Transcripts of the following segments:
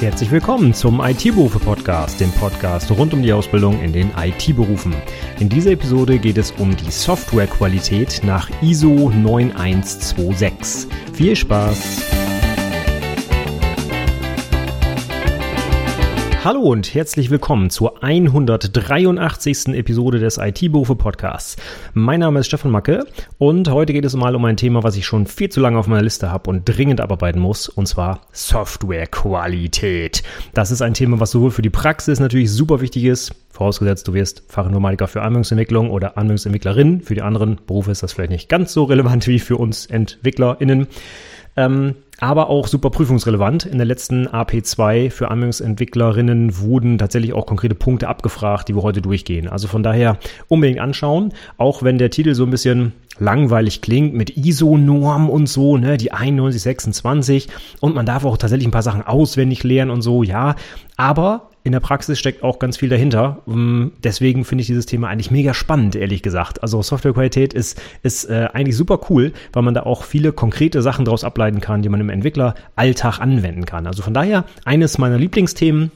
Herzlich willkommen zum IT-Berufe-Podcast, dem Podcast rund um die Ausbildung in den IT-Berufen. In dieser Episode geht es um die Softwarequalität nach ISO 9126. Viel Spaß! Hallo und herzlich willkommen zur 183. Episode des IT-Berufe Podcasts. Mein Name ist Stefan Macke und heute geht es mal um ein Thema, was ich schon viel zu lange auf meiner Liste habe und dringend abarbeiten muss, und zwar Softwarequalität. Das ist ein Thema, was sowohl für die Praxis natürlich super wichtig ist, vorausgesetzt du wirst Fachinformatiker für Anwendungsentwicklung oder Anwendungsentwicklerin. Für die anderen Berufe ist das vielleicht nicht ganz so relevant wie für uns EntwicklerInnen. Ähm, aber auch super prüfungsrelevant. In der letzten AP2 für Anwendungsentwicklerinnen wurden tatsächlich auch konkrete Punkte abgefragt, die wir heute durchgehen. Also von daher unbedingt anschauen, auch wenn der Titel so ein bisschen langweilig klingt mit ISO-Norm und so, ne, die 9126 und man darf auch tatsächlich ein paar Sachen auswendig lernen und so, ja, aber in der Praxis steckt auch ganz viel dahinter. Mm, deswegen finde ich dieses Thema eigentlich mega spannend, ehrlich gesagt. Also Softwarequalität ist, ist äh, eigentlich super cool, weil man da auch viele konkrete Sachen daraus ableiten kann, die man im Entwickleralltag anwenden kann. Also von daher eines meiner Lieblingsthemen.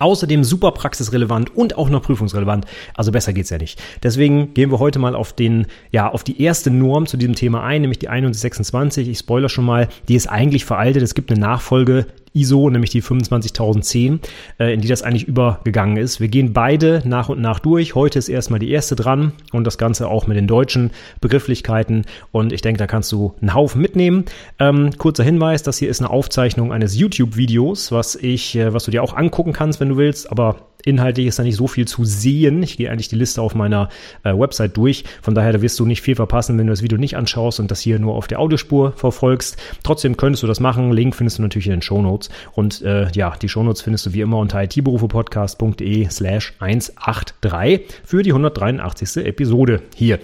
Außerdem super praxisrelevant und auch noch prüfungsrelevant. Also besser geht's ja nicht. Deswegen gehen wir heute mal auf den, ja, auf die erste Norm zu diesem Thema ein, nämlich die 2126. Ich spoiler schon mal, die ist eigentlich veraltet. Es gibt eine Nachfolge, ISO, nämlich die 25010, äh, in die das eigentlich übergegangen ist. Wir gehen beide nach und nach durch. Heute ist erstmal die erste dran und das Ganze auch mit den deutschen Begrifflichkeiten. Und ich denke, da kannst du einen Haufen mitnehmen. Ähm, kurzer Hinweis, das hier ist eine Aufzeichnung eines YouTube-Videos, was ich, äh, was du dir auch angucken kannst, wenn du willst, aber Inhaltlich ist da nicht so viel zu sehen. Ich gehe eigentlich die Liste auf meiner äh, Website durch. Von daher da wirst du nicht viel verpassen, wenn du das Video nicht anschaust und das hier nur auf der Audiospur verfolgst. Trotzdem könntest du das machen. Link findest du natürlich in den Show Notes. Und äh, ja, die Show Notes findest du wie immer unter itberufepodcast.de slash 183 für die 183. Episode hier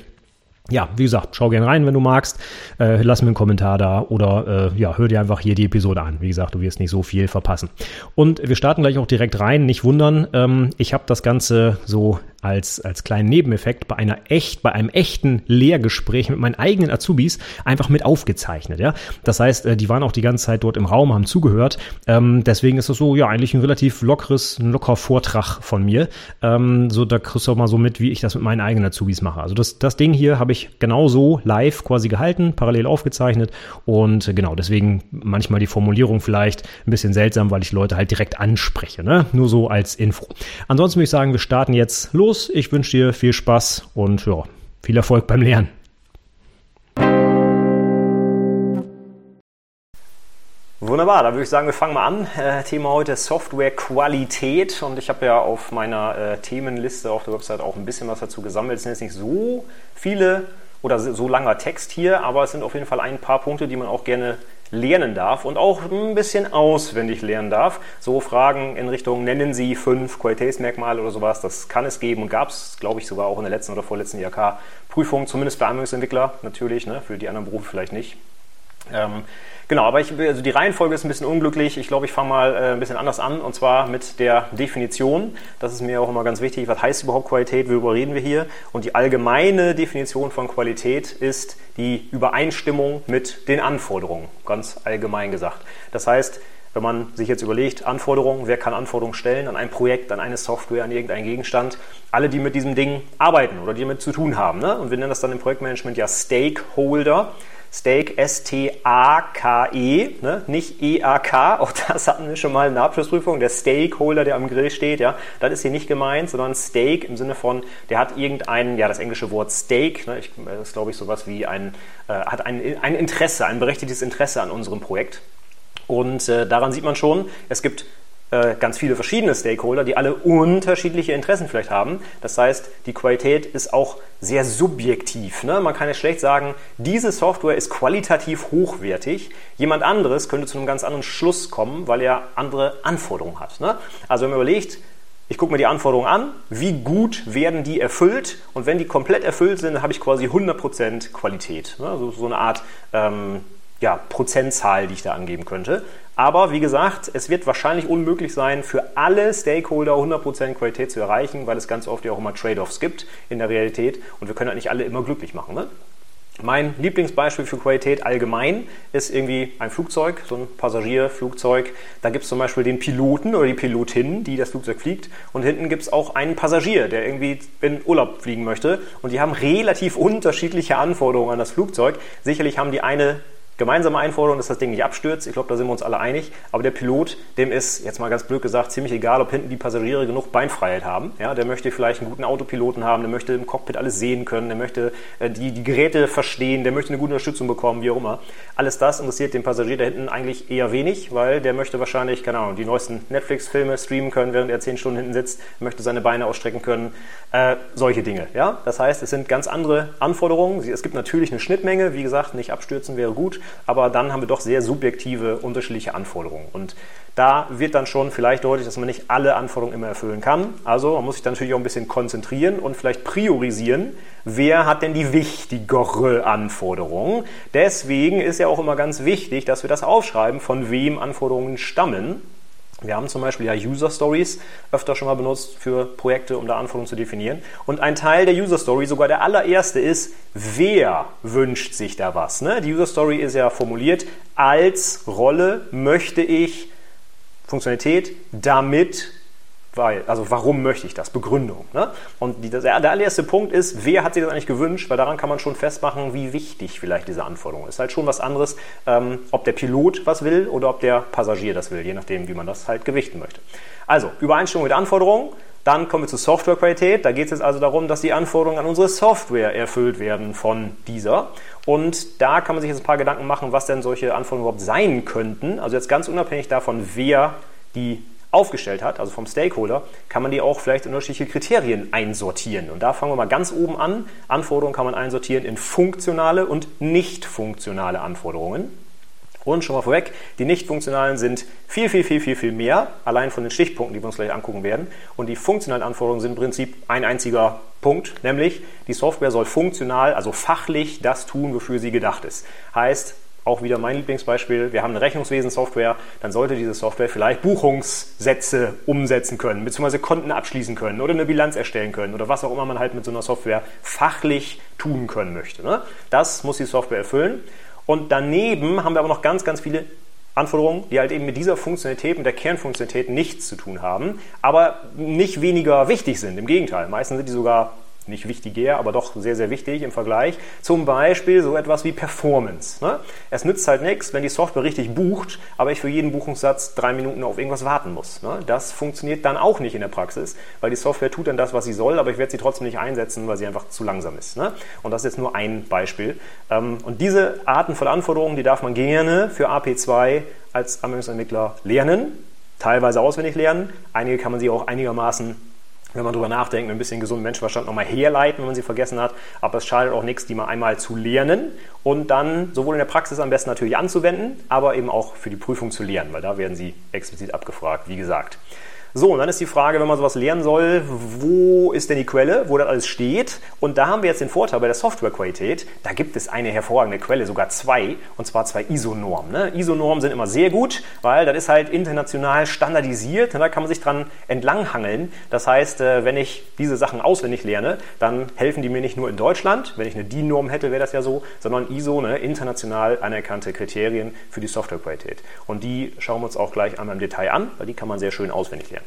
ja, wie gesagt, schau gerne rein, wenn du magst. Äh, lass mir einen Kommentar da oder äh, ja, hör dir einfach hier die Episode an. Wie gesagt, du wirst nicht so viel verpassen. Und wir starten gleich auch direkt rein. Nicht wundern, ähm, ich habe das Ganze so als, als kleinen Nebeneffekt bei einer echt, bei einem echten Lehrgespräch mit meinen eigenen Azubis einfach mit aufgezeichnet. Ja, das heißt, äh, die waren auch die ganze Zeit dort im Raum, haben zugehört. Ähm, deswegen ist es so, ja, eigentlich ein relativ lockeres, ein lockerer Vortrag von mir. Ähm, so, da kriegst du auch mal so mit, wie ich das mit meinen eigenen Azubis mache. Also das, das Ding hier habe ich genauso live quasi gehalten, parallel aufgezeichnet und äh, genau, deswegen manchmal die Formulierung vielleicht ein bisschen seltsam, weil ich Leute halt direkt anspreche. Ne? Nur so als Info. Ansonsten würde ich sagen, wir starten jetzt los los. Ich wünsche dir viel Spaß und ja, viel Erfolg beim Lernen. Wunderbar, da würde ich sagen, wir fangen mal an. Äh, Thema heute Softwarequalität und ich habe ja auf meiner äh, Themenliste auf der Website auch ein bisschen was dazu gesammelt. Es sind jetzt nicht so viele oder so langer Text hier, aber es sind auf jeden Fall ein paar Punkte, die man auch gerne lernen darf und auch ein bisschen auswendig lernen darf. So Fragen in Richtung, nennen Sie fünf Qualitätsmerkmale oder sowas, das kann es geben und gab es, glaube ich, sogar auch in der letzten oder vorletzten IHK-Prüfung, zumindest für Anwendungsentwickler natürlich, ne, für die anderen Berufe vielleicht nicht. Ähm, Genau, aber ich, also die Reihenfolge ist ein bisschen unglücklich. Ich glaube, ich fange mal äh, ein bisschen anders an und zwar mit der Definition. Das ist mir auch immer ganz wichtig. Was heißt überhaupt Qualität? Worüber reden wir hier? Und die allgemeine Definition von Qualität ist die Übereinstimmung mit den Anforderungen, ganz allgemein gesagt. Das heißt, wenn man sich jetzt überlegt, Anforderungen, wer kann Anforderungen stellen an ein Projekt, an eine Software, an irgendeinen Gegenstand, alle, die mit diesem Ding arbeiten oder die damit zu tun haben. Ne? Und wir nennen das dann im Projektmanagement ja Stakeholder. Steak, S-T-A-K-E, ne? nicht E-A-K, auch das hatten wir schon mal in der Abschlussprüfung, der Stakeholder, der am Grill steht, ja, das ist hier nicht gemeint, sondern Steak im Sinne von, der hat irgendein, ja, das englische Wort Steak, ne? ich, das ist glaube ich sowas wie ein, äh, hat ein, ein Interesse, ein berechtigtes Interesse an unserem Projekt. Und äh, daran sieht man schon, es gibt äh, ganz viele verschiedene Stakeholder, die alle unterschiedliche Interessen vielleicht haben. Das heißt, die Qualität ist auch sehr subjektiv. Ne? Man kann ja schlecht sagen, diese Software ist qualitativ hochwertig. Jemand anderes könnte zu einem ganz anderen Schluss kommen, weil er andere Anforderungen hat. Ne? Also wenn man überlegt, ich gucke mir die Anforderungen an, wie gut werden die erfüllt und wenn die komplett erfüllt sind, habe ich quasi 100% Qualität. Ne? Also so eine Art ähm, ja, Prozentzahl, die ich da angeben könnte. Aber wie gesagt, es wird wahrscheinlich unmöglich sein, für alle Stakeholder 100% Qualität zu erreichen, weil es ganz oft ja auch immer Trade-offs gibt in der Realität und wir können halt nicht alle immer glücklich machen. Ne? Mein Lieblingsbeispiel für Qualität allgemein ist irgendwie ein Flugzeug, so ein Passagierflugzeug. Da gibt es zum Beispiel den Piloten oder die Pilotin, die das Flugzeug fliegt. Und hinten gibt es auch einen Passagier, der irgendwie in Urlaub fliegen möchte. Und die haben relativ unterschiedliche Anforderungen an das Flugzeug. Sicherlich haben die eine gemeinsame Einforderung, dass das Ding nicht abstürzt. Ich glaube, da sind wir uns alle einig. Aber der Pilot, dem ist, jetzt mal ganz blöd gesagt, ziemlich egal, ob hinten die Passagiere genug Beinfreiheit haben. Ja, der möchte vielleicht einen guten Autopiloten haben, der möchte im Cockpit alles sehen können, der möchte äh, die, die Geräte verstehen, der möchte eine gute Unterstützung bekommen, wie auch immer. Alles das interessiert den Passagier da hinten eigentlich eher wenig, weil der möchte wahrscheinlich, keine Ahnung, die neuesten Netflix-Filme streamen können, während er zehn Stunden hinten sitzt, möchte seine Beine ausstrecken können. Äh, solche Dinge. Ja? Das heißt, es sind ganz andere Anforderungen. Es gibt natürlich eine Schnittmenge. Wie gesagt, nicht abstürzen wäre gut aber dann haben wir doch sehr subjektive, unterschiedliche Anforderungen. Und da wird dann schon vielleicht deutlich, dass man nicht alle Anforderungen immer erfüllen kann. Also man muss sich dann natürlich auch ein bisschen konzentrieren und vielleicht priorisieren, wer hat denn die wichtigere Anforderung. Deswegen ist ja auch immer ganz wichtig, dass wir das aufschreiben, von wem Anforderungen stammen. Wir haben zum Beispiel ja User Stories öfter schon mal benutzt für Projekte, um da Anforderungen zu definieren. Und ein Teil der User Story, sogar der allererste, ist, wer wünscht sich da was? Ne? Die User Story ist ja formuliert als Rolle möchte ich Funktionalität, damit weil, also warum möchte ich das? Begründung. Ne? Und die, der allererste Punkt ist, wer hat sich das eigentlich gewünscht? Weil daran kann man schon festmachen, wie wichtig vielleicht diese Anforderung ist. Ist halt schon was anderes, ähm, ob der Pilot was will oder ob der Passagier das will, je nachdem, wie man das halt gewichten möchte. Also, Übereinstimmung mit Anforderungen. Dann kommen wir zur Softwarequalität. Da geht es jetzt also darum, dass die Anforderungen an unsere Software erfüllt werden von dieser. Und da kann man sich jetzt ein paar Gedanken machen, was denn solche Anforderungen überhaupt sein könnten. Also jetzt ganz unabhängig davon, wer die aufgestellt hat, also vom Stakeholder, kann man die auch vielleicht in unterschiedliche Kriterien einsortieren. Und da fangen wir mal ganz oben an. Anforderungen kann man einsortieren in funktionale und nicht funktionale Anforderungen. Und schon mal vorweg, die nicht funktionalen sind viel, viel, viel, viel, viel mehr, allein von den Stichpunkten, die wir uns gleich angucken werden. Und die funktionalen Anforderungen sind im Prinzip ein einziger Punkt, nämlich die Software soll funktional, also fachlich das tun, wofür sie gedacht ist. Heißt, auch wieder mein Lieblingsbeispiel, wir haben eine Rechnungswesen-Software, dann sollte diese Software vielleicht Buchungssätze umsetzen können, beziehungsweise Konten abschließen können oder eine Bilanz erstellen können oder was auch immer man halt mit so einer Software fachlich tun können möchte. Ne? Das muss die Software erfüllen. Und daneben haben wir aber noch ganz, ganz viele Anforderungen, die halt eben mit dieser Funktionalität, mit der Kernfunktionalität nichts zu tun haben, aber nicht weniger wichtig sind. Im Gegenteil, meistens sind die sogar nicht wichtiger, aber doch sehr, sehr wichtig im Vergleich. Zum Beispiel so etwas wie Performance. Ne? Es nützt halt nichts, wenn die Software richtig bucht, aber ich für jeden Buchungssatz drei Minuten auf irgendwas warten muss. Ne? Das funktioniert dann auch nicht in der Praxis, weil die Software tut dann das, was sie soll, aber ich werde sie trotzdem nicht einsetzen, weil sie einfach zu langsam ist. Ne? Und das ist jetzt nur ein Beispiel. Ähm, und diese Arten von Anforderungen, die darf man gerne für AP2 als Anwendungsentwickler lernen, teilweise auswendig lernen. Einige kann man sie auch einigermaßen wenn man drüber nachdenkt, ein bisschen gesundem Menschenverstand nochmal herleiten, wenn man sie vergessen hat. Aber es schadet auch nichts, die mal einmal zu lernen und dann sowohl in der Praxis am besten natürlich anzuwenden, aber eben auch für die Prüfung zu lernen, weil da werden sie explizit abgefragt, wie gesagt. So, und dann ist die Frage, wenn man sowas lernen soll, wo ist denn die Quelle, wo das alles steht? Und da haben wir jetzt den Vorteil bei der Softwarequalität, da gibt es eine hervorragende Quelle, sogar zwei, und zwar zwei ISO-Normen. Ne? ISO-Normen sind immer sehr gut, weil das ist halt international standardisiert und da kann man sich dran entlanghangeln. Das heißt, äh, wenn ich diese Sachen auswendig lerne, dann helfen die mir nicht nur in Deutschland, wenn ich eine DIN-Norm hätte, wäre das ja so, sondern ISO, ne, international anerkannte Kriterien für die Softwarequalität. Und die schauen wir uns auch gleich einmal im Detail an, weil die kann man sehr schön auswendig lernen.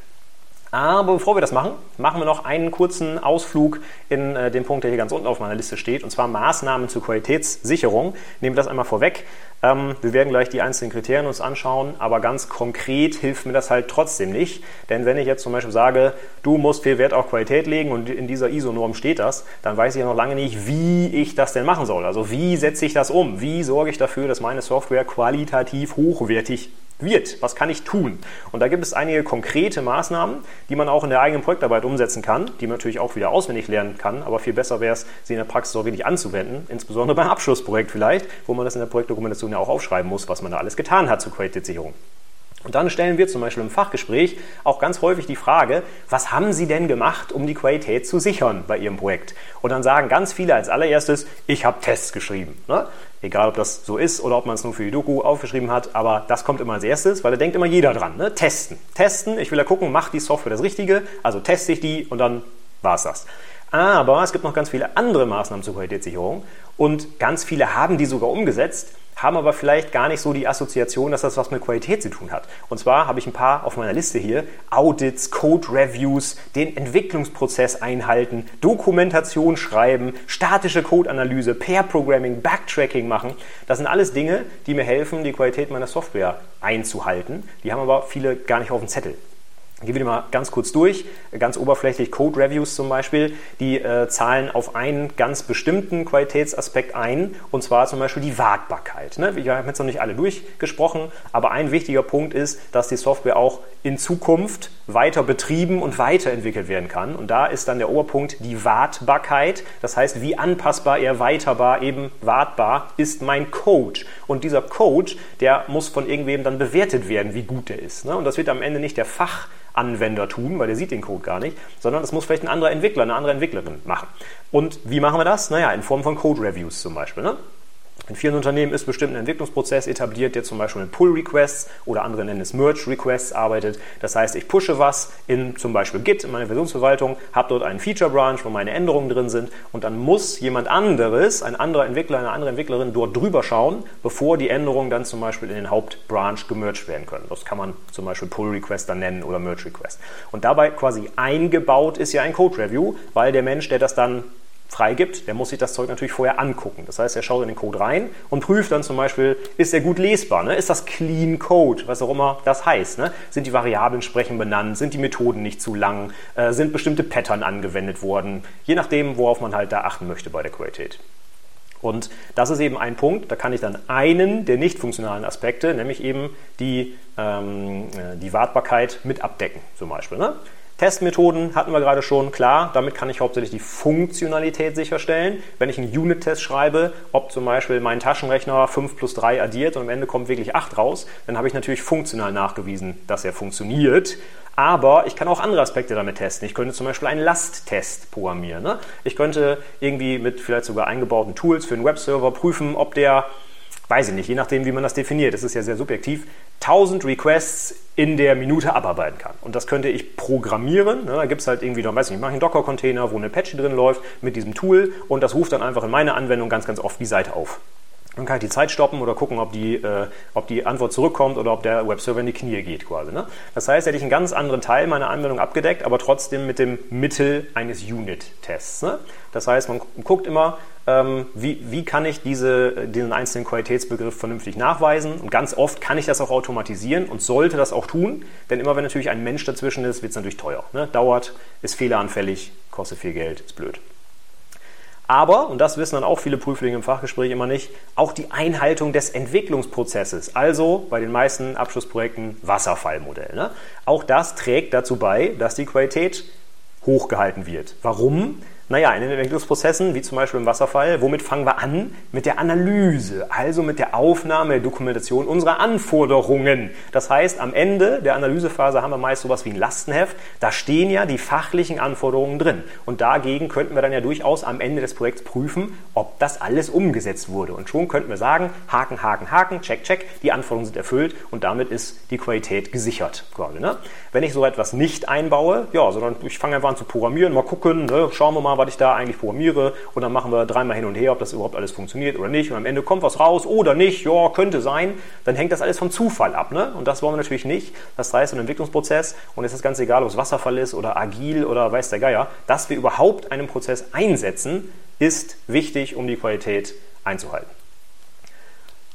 Aber bevor wir das machen, machen wir noch einen kurzen Ausflug in äh, den Punkt, der hier ganz unten auf meiner Liste steht, und zwar Maßnahmen zur Qualitätssicherung. Nehmen wir das einmal vorweg. Ähm, wir werden gleich die einzelnen Kriterien uns anschauen, aber ganz konkret hilft mir das halt trotzdem nicht. Denn wenn ich jetzt zum Beispiel sage, du musst viel Wert auf Qualität legen und in dieser ISO-Norm steht das, dann weiß ich ja noch lange nicht, wie ich das denn machen soll. Also wie setze ich das um? Wie sorge ich dafür, dass meine Software qualitativ hochwertig wird. Was kann ich tun? Und da gibt es einige konkrete Maßnahmen, die man auch in der eigenen Projektarbeit umsetzen kann, die man natürlich auch wieder auswendig lernen kann, aber viel besser wäre es, sie in der Praxis auch wirklich anzuwenden, insbesondere beim Abschlussprojekt vielleicht, wo man das in der Projektdokumentation ja auch aufschreiben muss, was man da alles getan hat zur Qualitätssicherung. Und dann stellen wir zum Beispiel im Fachgespräch auch ganz häufig die Frage, was haben Sie denn gemacht, um die Qualität zu sichern bei Ihrem Projekt? Und dann sagen ganz viele als allererstes, ich habe Tests geschrieben. Ne? Egal, ob das so ist oder ob man es nur für die Doku aufgeschrieben hat, aber das kommt immer als erstes, weil da denkt immer jeder dran. Ne? Testen. Testen, ich will ja gucken, macht die Software das Richtige, also teste ich die und dann war es das. Aber es gibt noch ganz viele andere Maßnahmen zur Qualitätssicherung und ganz viele haben die sogar umgesetzt haben aber vielleicht gar nicht so die Assoziation, dass das was mit Qualität zu tun hat. Und zwar habe ich ein paar auf meiner Liste hier. Audits, Code Reviews, den Entwicklungsprozess einhalten, Dokumentation schreiben, statische Codeanalyse, Pair Programming, Backtracking machen. Das sind alles Dinge, die mir helfen, die Qualität meiner Software einzuhalten. Die haben aber viele gar nicht auf dem Zettel. Gehen wir mal ganz kurz durch, ganz oberflächlich Code Reviews zum Beispiel, die äh, zahlen auf einen ganz bestimmten Qualitätsaspekt ein, und zwar zum Beispiel die Wartbarkeit. Ne? Wir haben jetzt noch nicht alle durchgesprochen, aber ein wichtiger Punkt ist, dass die Software auch in Zukunft weiter betrieben und weiterentwickelt werden kann. Und da ist dann der Oberpunkt die Wartbarkeit. Das heißt, wie anpassbar, erweiterbar, eben wartbar ist mein Code. Und dieser Code, der muss von irgendwem dann bewertet werden, wie gut der ist. Ne? Und das wird am Ende nicht der Fach Anwender tun, weil der sieht den Code gar nicht, sondern das muss vielleicht ein anderer Entwickler, eine andere Entwicklerin machen. Und wie machen wir das? Naja, in Form von Code Reviews zum Beispiel. Ne? In vielen Unternehmen ist bestimmt ein Entwicklungsprozess etabliert, der zum Beispiel mit Pull-Requests oder andere nennen es Merge-Requests arbeitet. Das heißt, ich pushe was in zum Beispiel Git, in meine Versionsverwaltung, habe dort einen Feature-Branch, wo meine Änderungen drin sind und dann muss jemand anderes, ein anderer Entwickler, eine andere Entwicklerin dort drüber schauen, bevor die Änderungen dann zum Beispiel in den Hauptbranch gemerged werden können. Das kann man zum Beispiel Pull-Request dann nennen oder Merge-Request. Und dabei quasi eingebaut ist ja ein Code-Review, weil der Mensch, der das dann freigibt, der muss sich das Zeug natürlich vorher angucken. Das heißt, er schaut in den Code rein und prüft dann zum Beispiel, ist er gut lesbar? Ne? Ist das Clean Code? Was auch immer das heißt. Ne? Sind die Variablen sprechen benannt? Sind die Methoden nicht zu lang? Äh, sind bestimmte Pattern angewendet worden? Je nachdem, worauf man halt da achten möchte bei der Qualität. Und das ist eben ein Punkt, da kann ich dann einen der nicht funktionalen Aspekte, nämlich eben die, ähm, äh, die Wartbarkeit mit abdecken, zum Beispiel. Ne? Testmethoden hatten wir gerade schon, klar, damit kann ich hauptsächlich die Funktionalität sicherstellen. Wenn ich einen Unit-Test schreibe, ob zum Beispiel mein Taschenrechner 5 plus 3 addiert und am Ende kommt wirklich 8 raus, dann habe ich natürlich funktional nachgewiesen, dass er funktioniert. Aber ich kann auch andere Aspekte damit testen. Ich könnte zum Beispiel einen Lasttest programmieren. Ne? Ich könnte irgendwie mit vielleicht sogar eingebauten Tools für einen Webserver prüfen, ob der weiß ich nicht, je nachdem, wie man das definiert, das ist ja sehr subjektiv, 1000 Requests in der Minute abarbeiten kann. Und das könnte ich programmieren. Ne? Da gibt es halt irgendwie noch, weiß nicht, ich mache einen Docker-Container, wo eine Apache drin läuft mit diesem Tool und das ruft dann einfach in meiner Anwendung ganz, ganz oft die Seite auf. Dann kann ich die Zeit stoppen oder gucken, ob die, äh, ob die Antwort zurückkommt oder ob der Webserver in die Knie geht quasi. Ne? Das heißt, hätte ich einen ganz anderen Teil meiner Anwendung abgedeckt, aber trotzdem mit dem Mittel eines Unit-Tests. Ne? Das heißt, man guckt immer, ähm, wie, wie kann ich diese, diesen einzelnen Qualitätsbegriff vernünftig nachweisen. Und ganz oft kann ich das auch automatisieren und sollte das auch tun, denn immer wenn natürlich ein Mensch dazwischen ist, wird es natürlich teuer. Ne? Dauert, ist fehleranfällig, kostet viel Geld, ist blöd. Aber, und das wissen dann auch viele Prüflinge im Fachgespräch immer nicht, auch die Einhaltung des Entwicklungsprozesses, also bei den meisten Abschlussprojekten Wasserfallmodell. Ne? Auch das trägt dazu bei, dass die Qualität hochgehalten wird. Warum? Naja, in den Entwicklungsprozessen, wie zum Beispiel im Wasserfall, womit fangen wir an? Mit der Analyse, also mit der Aufnahme, der Dokumentation unserer Anforderungen. Das heißt, am Ende der Analysephase haben wir meist sowas wie ein Lastenheft. Da stehen ja die fachlichen Anforderungen drin. Und dagegen könnten wir dann ja durchaus am Ende des Projekts prüfen, ob das alles umgesetzt wurde. Und schon könnten wir sagen, Haken, Haken, Haken, check, check, die Anforderungen sind erfüllt und damit ist die Qualität gesichert. Quasi, ne? Wenn ich so etwas nicht einbaue, ja, sondern ich fange einfach an zu programmieren, mal gucken, ne, schauen wir mal, was ich da eigentlich programmiere und dann machen wir dreimal hin und her, ob das überhaupt alles funktioniert oder nicht und am Ende kommt was raus oder nicht, ja, könnte sein, dann hängt das alles vom Zufall ab. Ne? Und das wollen wir natürlich nicht. Das heißt, ein Entwicklungsprozess und es ist ganz egal, ob es Wasserfall ist oder agil oder weiß der Geier, dass wir überhaupt einen Prozess einsetzen, ist wichtig, um die Qualität einzuhalten.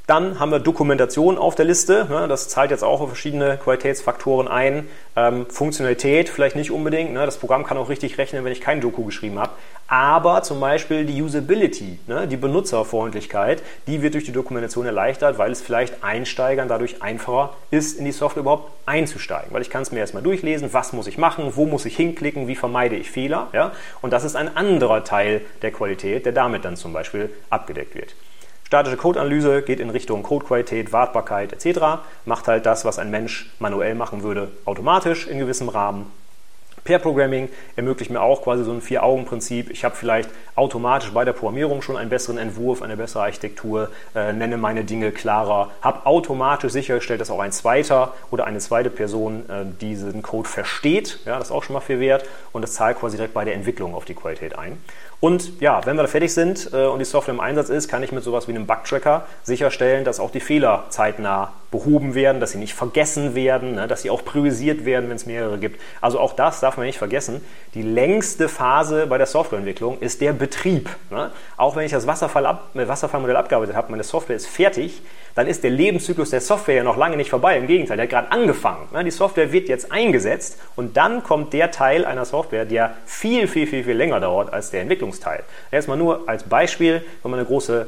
Dann haben wir Dokumentation auf der Liste. Ne? Das zahlt jetzt auch auf verschiedene Qualitätsfaktoren ein. Ähm, Funktionalität vielleicht nicht unbedingt. Ne? Das Programm kann auch richtig rechnen, wenn ich kein Doku geschrieben habe. Aber zum Beispiel die Usability, ne? die Benutzerfreundlichkeit, die wird durch die Dokumentation erleichtert, weil es vielleicht Einsteigern dadurch einfacher ist, in die Software überhaupt einzusteigen. Weil ich kann es mir erstmal durchlesen, was muss ich machen, wo muss ich hinklicken, wie vermeide ich Fehler. Und das ist ein anderer Teil der Qualität, der damit dann zum Beispiel abgedeckt wird. Statische Codeanalyse geht in Richtung Codequalität, Wartbarkeit etc. Macht halt das, was ein Mensch manuell machen würde, automatisch in gewissem Rahmen. Pair Programming ermöglicht mir auch quasi so ein Vier-Augen-Prinzip. Ich habe vielleicht automatisch bei der Programmierung schon einen besseren Entwurf, eine bessere Architektur, äh, nenne meine Dinge klarer, habe automatisch sichergestellt, dass auch ein zweiter oder eine zweite Person äh, diesen Code versteht. Ja, das ist auch schon mal viel wert und das zahlt quasi direkt bei der Entwicklung auf die Qualität ein. Und ja, wenn wir da fertig sind äh, und die Software im Einsatz ist, kann ich mit sowas wie einem Bug-Tracker sicherstellen, dass auch die Fehler zeitnah behoben werden, dass sie nicht vergessen werden, ne, dass sie auch priorisiert werden, wenn es mehrere gibt. Also auch das darf man nicht vergessen. Die längste Phase bei der Softwareentwicklung ist der Betrieb. Ne? Auch wenn ich das äh, Wasserfallmodell abgearbeitet habe, meine Software ist fertig, dann ist der Lebenszyklus der Software ja noch lange nicht vorbei. Im Gegenteil, der hat gerade angefangen. Ne? Die Software wird jetzt eingesetzt und dann kommt der Teil einer Software, der viel, viel, viel, viel länger dauert als der Entwicklungsteil. Jetzt mal nur als Beispiel, wenn man eine große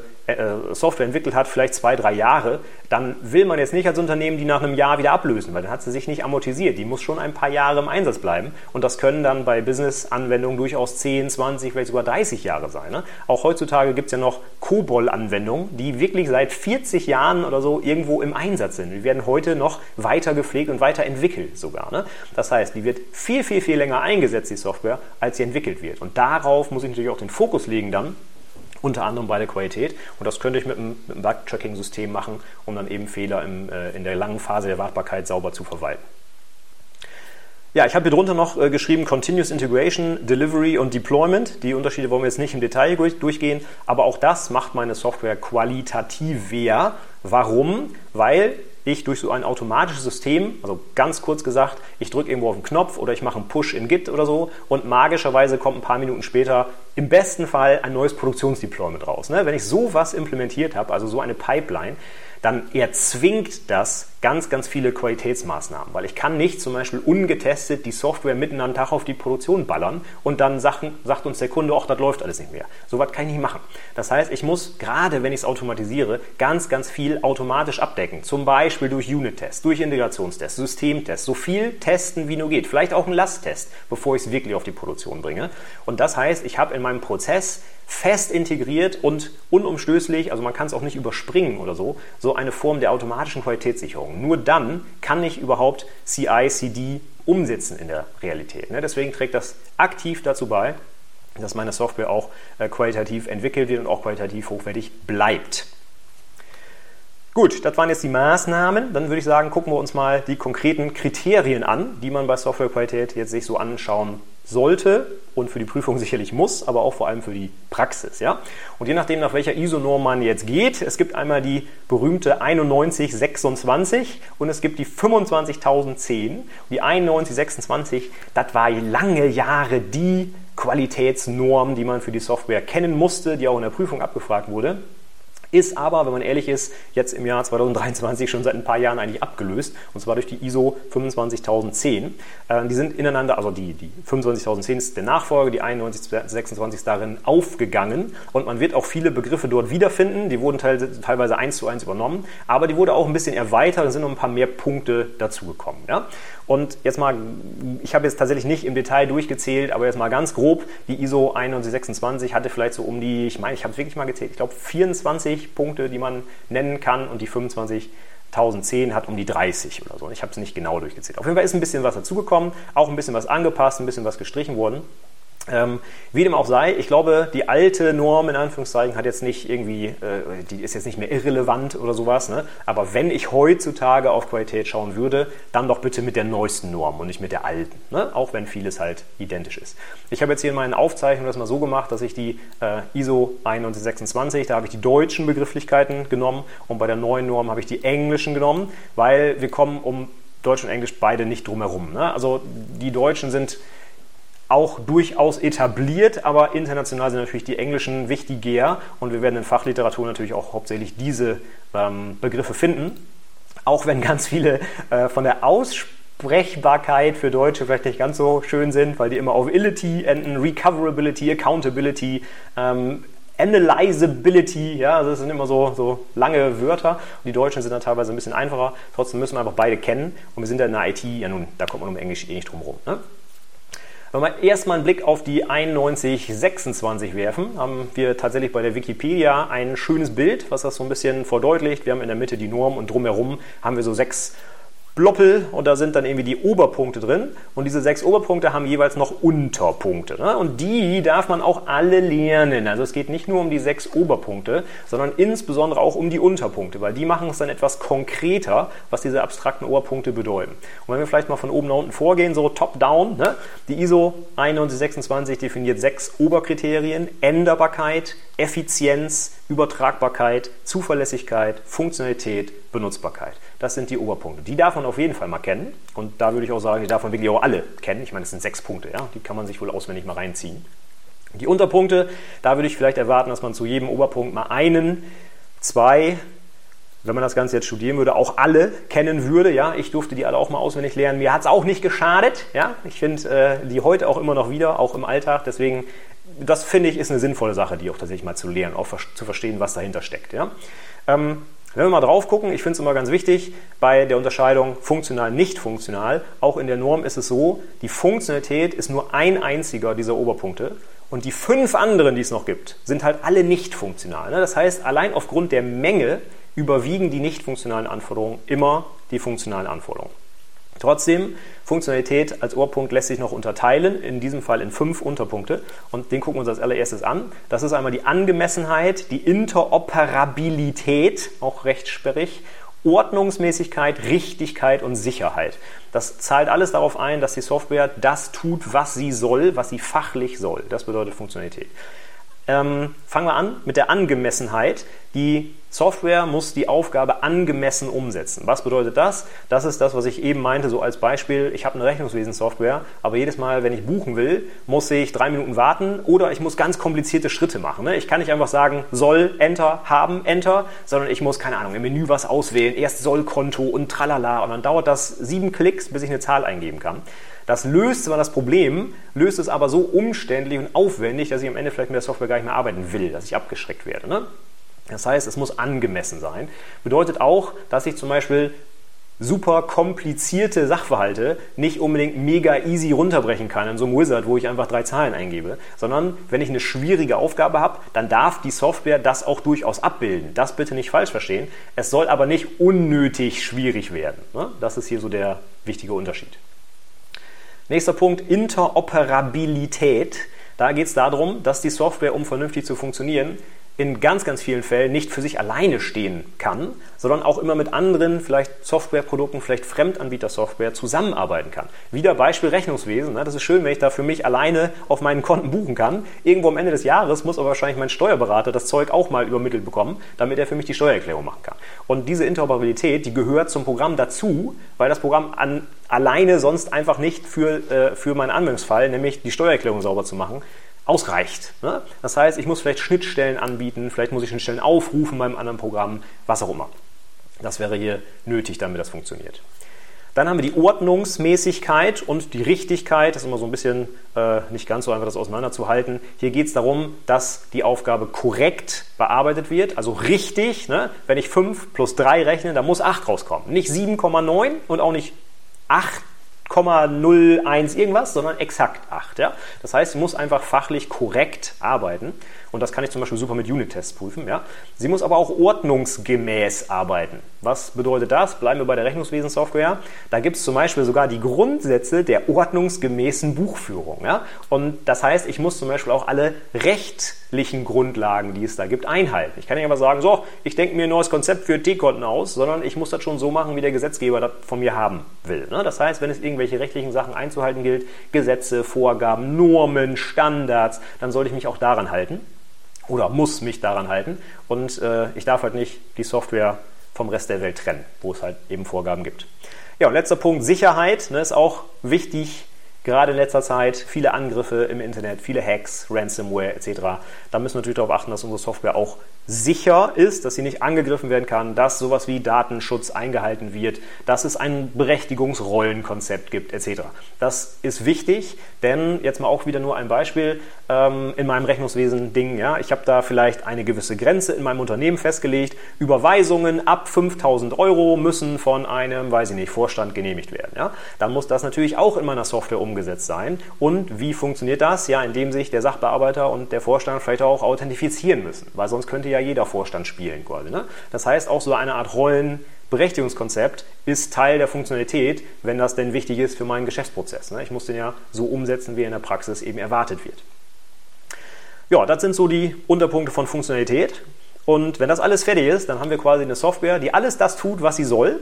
Software entwickelt hat, vielleicht zwei, drei Jahre, dann will man jetzt nicht als Unternehmen die nach einem Jahr wieder ablösen, weil dann hat sie sich nicht amortisiert. Die muss schon ein paar Jahre im Einsatz bleiben. Und das können dann bei Business-Anwendungen durchaus 10, 20, vielleicht sogar 30 Jahre sein. Ne? Auch heutzutage gibt es ja noch COBOL-Anwendungen, die wirklich seit 40 Jahren oder so irgendwo im Einsatz sind. Die werden heute noch weiter gepflegt und weiterentwickelt sogar. Ne? Das heißt, die wird viel, viel, viel länger eingesetzt, die Software, als sie entwickelt wird. Und darauf muss ich natürlich auch den Fokus legen dann, unter anderem bei der Qualität. Und das könnte ich mit einem, einem Bug-Tracking-System machen, um dann eben Fehler im, äh, in der langen Phase der Wartbarkeit sauber zu verwalten. Ja, ich habe hier drunter noch äh, geschrieben Continuous Integration, Delivery und Deployment. Die Unterschiede wollen wir jetzt nicht im Detail durchgehen, aber auch das macht meine Software qualitativer. Warum? Weil ich durch so ein automatisches System, also ganz kurz gesagt, ich drücke irgendwo auf den Knopf oder ich mache einen Push in Git oder so und magischerweise kommt ein paar Minuten später im besten Fall ein neues Produktionsdeployment raus. Ne? Wenn ich sowas implementiert habe, also so eine Pipeline, dann erzwingt das ganz, ganz viele Qualitätsmaßnahmen, weil ich kann nicht zum Beispiel ungetestet die Software mitten am Tag auf die Produktion ballern und dann Sachen, sagt uns der Kunde, auch das läuft alles nicht mehr. So was kann ich nicht machen. Das heißt, ich muss gerade, wenn ich es automatisiere, ganz, ganz viel automatisch abdecken. Zum Beispiel durch Unit-Tests, durch Integrationstests, Systemtests, so viel testen, wie nur geht. Vielleicht auch einen Lasttest, bevor ich es wirklich auf die Produktion bringe. Und das heißt, ich habe in meinem Prozess fest integriert und unumstößlich, also man kann es auch nicht überspringen oder so, so eine Form der automatischen Qualitätssicherung. Nur dann kann ich überhaupt CI, CD umsetzen in der Realität. Ne? Deswegen trägt das aktiv dazu bei, dass meine Software auch äh, qualitativ entwickelt wird und auch qualitativ hochwertig bleibt. Gut, das waren jetzt die Maßnahmen. Dann würde ich sagen, gucken wir uns mal die konkreten Kriterien an, die man bei Softwarequalität jetzt sich so anschauen sollte und für die Prüfung sicherlich muss, aber auch vor allem für die Praxis. Ja? Und je nachdem, nach welcher ISO-Norm man jetzt geht, es gibt einmal die berühmte 9126 und es gibt die 25010. Die 9126, das war lange Jahre die Qualitätsnorm, die man für die Software kennen musste, die auch in der Prüfung abgefragt wurde ist aber, wenn man ehrlich ist, jetzt im Jahr 2023 schon seit ein paar Jahren eigentlich abgelöst, und zwar durch die ISO 25010. Äh, die sind ineinander, also die, die 25010 ist der Nachfolger, die 9126 ist darin aufgegangen und man wird auch viele Begriffe dort wiederfinden, die wurden teilweise eins zu eins übernommen, aber die wurde auch ein bisschen erweitert, da sind noch ein paar mehr Punkte dazugekommen. Ja? Und jetzt mal, ich habe jetzt tatsächlich nicht im Detail durchgezählt, aber jetzt mal ganz grob, die ISO 9126 hatte vielleicht so um die, ich meine, ich habe es wirklich mal gezählt, ich glaube 24 Punkte, die man nennen kann und die 25 1010 hat um die 30 oder so. Ich habe es nicht genau durchgezählt. Auf jeden Fall ist ein bisschen was dazugekommen, auch ein bisschen was angepasst, ein bisschen was gestrichen worden. Ähm, wie dem auch sei, ich glaube, die alte Norm in Anführungszeichen hat jetzt nicht irgendwie, äh, die ist jetzt nicht mehr irrelevant oder sowas. Ne? Aber wenn ich heutzutage auf Qualität schauen würde, dann doch bitte mit der neuesten Norm und nicht mit der alten. Ne? Auch wenn vieles halt identisch ist. Ich habe jetzt hier in meinen Aufzeichnungen das mal so gemacht, dass ich die äh, ISO 9126, da habe ich die deutschen Begrifflichkeiten genommen und bei der neuen Norm habe ich die englischen genommen, weil wir kommen um Deutsch und Englisch beide nicht drum herum. Ne? Also die Deutschen sind auch durchaus etabliert, aber international sind natürlich die englischen wichtiger und wir werden in Fachliteratur natürlich auch hauptsächlich diese ähm, Begriffe finden, auch wenn ganz viele äh, von der Aussprechbarkeit für Deutsche vielleicht nicht ganz so schön sind, weil die immer auf Ility enden, Recoverability, Accountability, ähm, Analyzability, ja, also das sind immer so, so lange Wörter. Und die Deutschen sind dann teilweise ein bisschen einfacher. Trotzdem müssen wir einfach beide kennen. Und wir sind ja in der IT, ja nun, da kommt man um Englisch eh nicht drum rum. Ne? Wenn wir erstmal einen Blick auf die 9126 werfen, haben wir tatsächlich bei der Wikipedia ein schönes Bild, was das so ein bisschen verdeutlicht. Wir haben in der Mitte die Norm und drumherum haben wir so sechs Bloppel und da sind dann irgendwie die Oberpunkte drin und diese sechs Oberpunkte haben jeweils noch Unterpunkte. Ne? Und die darf man auch alle lernen. Also es geht nicht nur um die sechs Oberpunkte, sondern insbesondere auch um die Unterpunkte, weil die machen es dann etwas konkreter, was diese abstrakten Oberpunkte bedeuten. Und wenn wir vielleicht mal von oben nach unten vorgehen, so top-down, ne? die ISO 9126 definiert sechs Oberkriterien, Änderbarkeit, Effizienz, Übertragbarkeit, Zuverlässigkeit, Funktionalität, Benutzbarkeit. Das sind die Oberpunkte. Die darf man auf jeden Fall mal kennen. Und da würde ich auch sagen, die darf man wirklich auch alle kennen. Ich meine, es sind sechs Punkte, ja. Die kann man sich wohl auswendig mal reinziehen. Die Unterpunkte, da würde ich vielleicht erwarten, dass man zu jedem Oberpunkt mal einen, zwei, wenn man das Ganze jetzt studieren würde, auch alle kennen würde. Ja, ich durfte die alle auch mal auswendig lernen. Mir hat es auch nicht geschadet. Ja, ich finde äh, die heute auch immer noch wieder, auch im Alltag. Deswegen das finde ich ist eine sinnvolle Sache, die auch tatsächlich mal zu lernen, auch zu verstehen, was dahinter steckt. Ja? Ähm, wenn wir mal drauf gucken, ich finde es immer ganz wichtig, bei der Unterscheidung funktional, nicht funktional, auch in der Norm ist es so, die Funktionalität ist nur ein einziger dieser Oberpunkte und die fünf anderen, die es noch gibt, sind halt alle nicht funktional. Ne? Das heißt, allein aufgrund der Menge überwiegen die nicht funktionalen Anforderungen immer die funktionalen Anforderungen. Trotzdem, Funktionalität als Ohrpunkt lässt sich noch unterteilen, in diesem Fall in fünf Unterpunkte. Und den gucken wir uns als allererstes an. Das ist einmal die Angemessenheit, die Interoperabilität, auch recht sperrig, Ordnungsmäßigkeit, Richtigkeit und Sicherheit. Das zahlt alles darauf ein, dass die Software das tut, was sie soll, was sie fachlich soll. Das bedeutet Funktionalität. Ähm, fangen wir an mit der Angemessenheit. Die Software muss die Aufgabe angemessen umsetzen. Was bedeutet das? Das ist das, was ich eben meinte, so als Beispiel. Ich habe eine Rechnungswesen-Software, aber jedes Mal, wenn ich buchen will, muss ich drei Minuten warten oder ich muss ganz komplizierte Schritte machen. Ne? Ich kann nicht einfach sagen, soll, Enter, haben, Enter, sondern ich muss, keine Ahnung, im Menü was auswählen, erst Soll-Konto und tralala und dann dauert das sieben Klicks, bis ich eine Zahl eingeben kann. Das löst zwar das Problem, löst es aber so umständlich und aufwendig, dass ich am Ende vielleicht mit der Software gar nicht mehr arbeiten will, dass ich abgeschreckt werde. Ne? Das heißt, es muss angemessen sein. Bedeutet auch, dass ich zum Beispiel super komplizierte Sachverhalte nicht unbedingt mega easy runterbrechen kann in so einem Wizard, wo ich einfach drei Zahlen eingebe, sondern wenn ich eine schwierige Aufgabe habe, dann darf die Software das auch durchaus abbilden. Das bitte nicht falsch verstehen. Es soll aber nicht unnötig schwierig werden. Ne? Das ist hier so der wichtige Unterschied. Nächster Punkt, Interoperabilität. Da geht es darum, dass die Software, um vernünftig zu funktionieren, in ganz, ganz vielen Fällen nicht für sich alleine stehen kann, sondern auch immer mit anderen, vielleicht Softwareprodukten, vielleicht Fremdanbieter-Software zusammenarbeiten kann. Wieder Beispiel Rechnungswesen. Ne? Das ist schön, wenn ich da für mich alleine auf meinen Konten buchen kann. Irgendwo am Ende des Jahres muss aber wahrscheinlich mein Steuerberater das Zeug auch mal übermittelt bekommen, damit er für mich die Steuererklärung machen kann. Und diese Interoperabilität, die gehört zum Programm dazu, weil das Programm an, alleine sonst einfach nicht für, äh, für meinen Anwendungsfall, nämlich die Steuererklärung sauber zu machen, ausreicht. Ne? Das heißt, ich muss vielleicht Schnittstellen anbieten, vielleicht muss ich Schnittstellen aufrufen beim anderen Programm, was auch immer. Das wäre hier nötig, damit das funktioniert. Dann haben wir die Ordnungsmäßigkeit und die Richtigkeit. Das ist immer so ein bisschen äh, nicht ganz so einfach, das auseinanderzuhalten. Hier geht es darum, dass die Aufgabe korrekt bearbeitet wird, also richtig. Ne? Wenn ich 5 plus 3 rechne, dann muss 8 rauskommen. Nicht 7,9 und auch nicht 8 0,01 irgendwas, sondern exakt 8. Ja? Das heißt, sie muss einfach fachlich korrekt arbeiten. Und das kann ich zum Beispiel super mit Unit-Tests prüfen. Ja? Sie muss aber auch ordnungsgemäß arbeiten. Was bedeutet das? Bleiben wir bei der Rechnungswesen-Software. Da gibt es zum Beispiel sogar die Grundsätze der ordnungsgemäßen Buchführung. Ja? Und das heißt, ich muss zum Beispiel auch alle rechtlichen Grundlagen, die es da gibt, einhalten. Ich kann nicht einfach sagen, so, ich denke mir ein neues Konzept für T-Konten aus, sondern ich muss das schon so machen, wie der Gesetzgeber das von mir haben will. Ne? Das heißt, wenn es irgendwelche rechtlichen Sachen einzuhalten gilt, Gesetze, Vorgaben, Normen, Standards, dann sollte ich mich auch daran halten oder muss mich daran halten. Und äh, ich darf halt nicht die Software vom Rest der Welt trennen, wo es halt eben Vorgaben gibt. Ja, und letzter Punkt, Sicherheit ne, ist auch wichtig, gerade in letzter Zeit. Viele Angriffe im Internet, viele Hacks, Ransomware etc. Da müssen wir natürlich darauf achten, dass unsere Software auch sicher ist, dass sie nicht angegriffen werden kann, dass sowas wie Datenschutz eingehalten wird, dass es ein Berechtigungsrollenkonzept gibt etc. Das ist wichtig, denn jetzt mal auch wieder nur ein Beispiel ähm, in meinem Rechnungswesen-Ding. Ja, ich habe da vielleicht eine gewisse Grenze in meinem Unternehmen festgelegt. Überweisungen ab 5000 Euro müssen von einem, weiß ich nicht, Vorstand genehmigt werden. Ja, dann muss das natürlich auch in meiner Software umgesetzt sein. Und wie funktioniert das? Ja, indem sich der Sachbearbeiter und der Vorstand vielleicht auch authentifizieren müssen, weil sonst könnte ja jeder Vorstand spielen quasi. Ne? Das heißt auch so eine Art Rollen Berechtigungskonzept ist Teil der Funktionalität, wenn das denn wichtig ist für meinen Geschäftsprozess. Ne? Ich muss den ja so umsetzen, wie er in der Praxis eben erwartet wird. Ja, das sind so die Unterpunkte von Funktionalität. Und wenn das alles fertig ist, dann haben wir quasi eine Software, die alles das tut, was sie soll.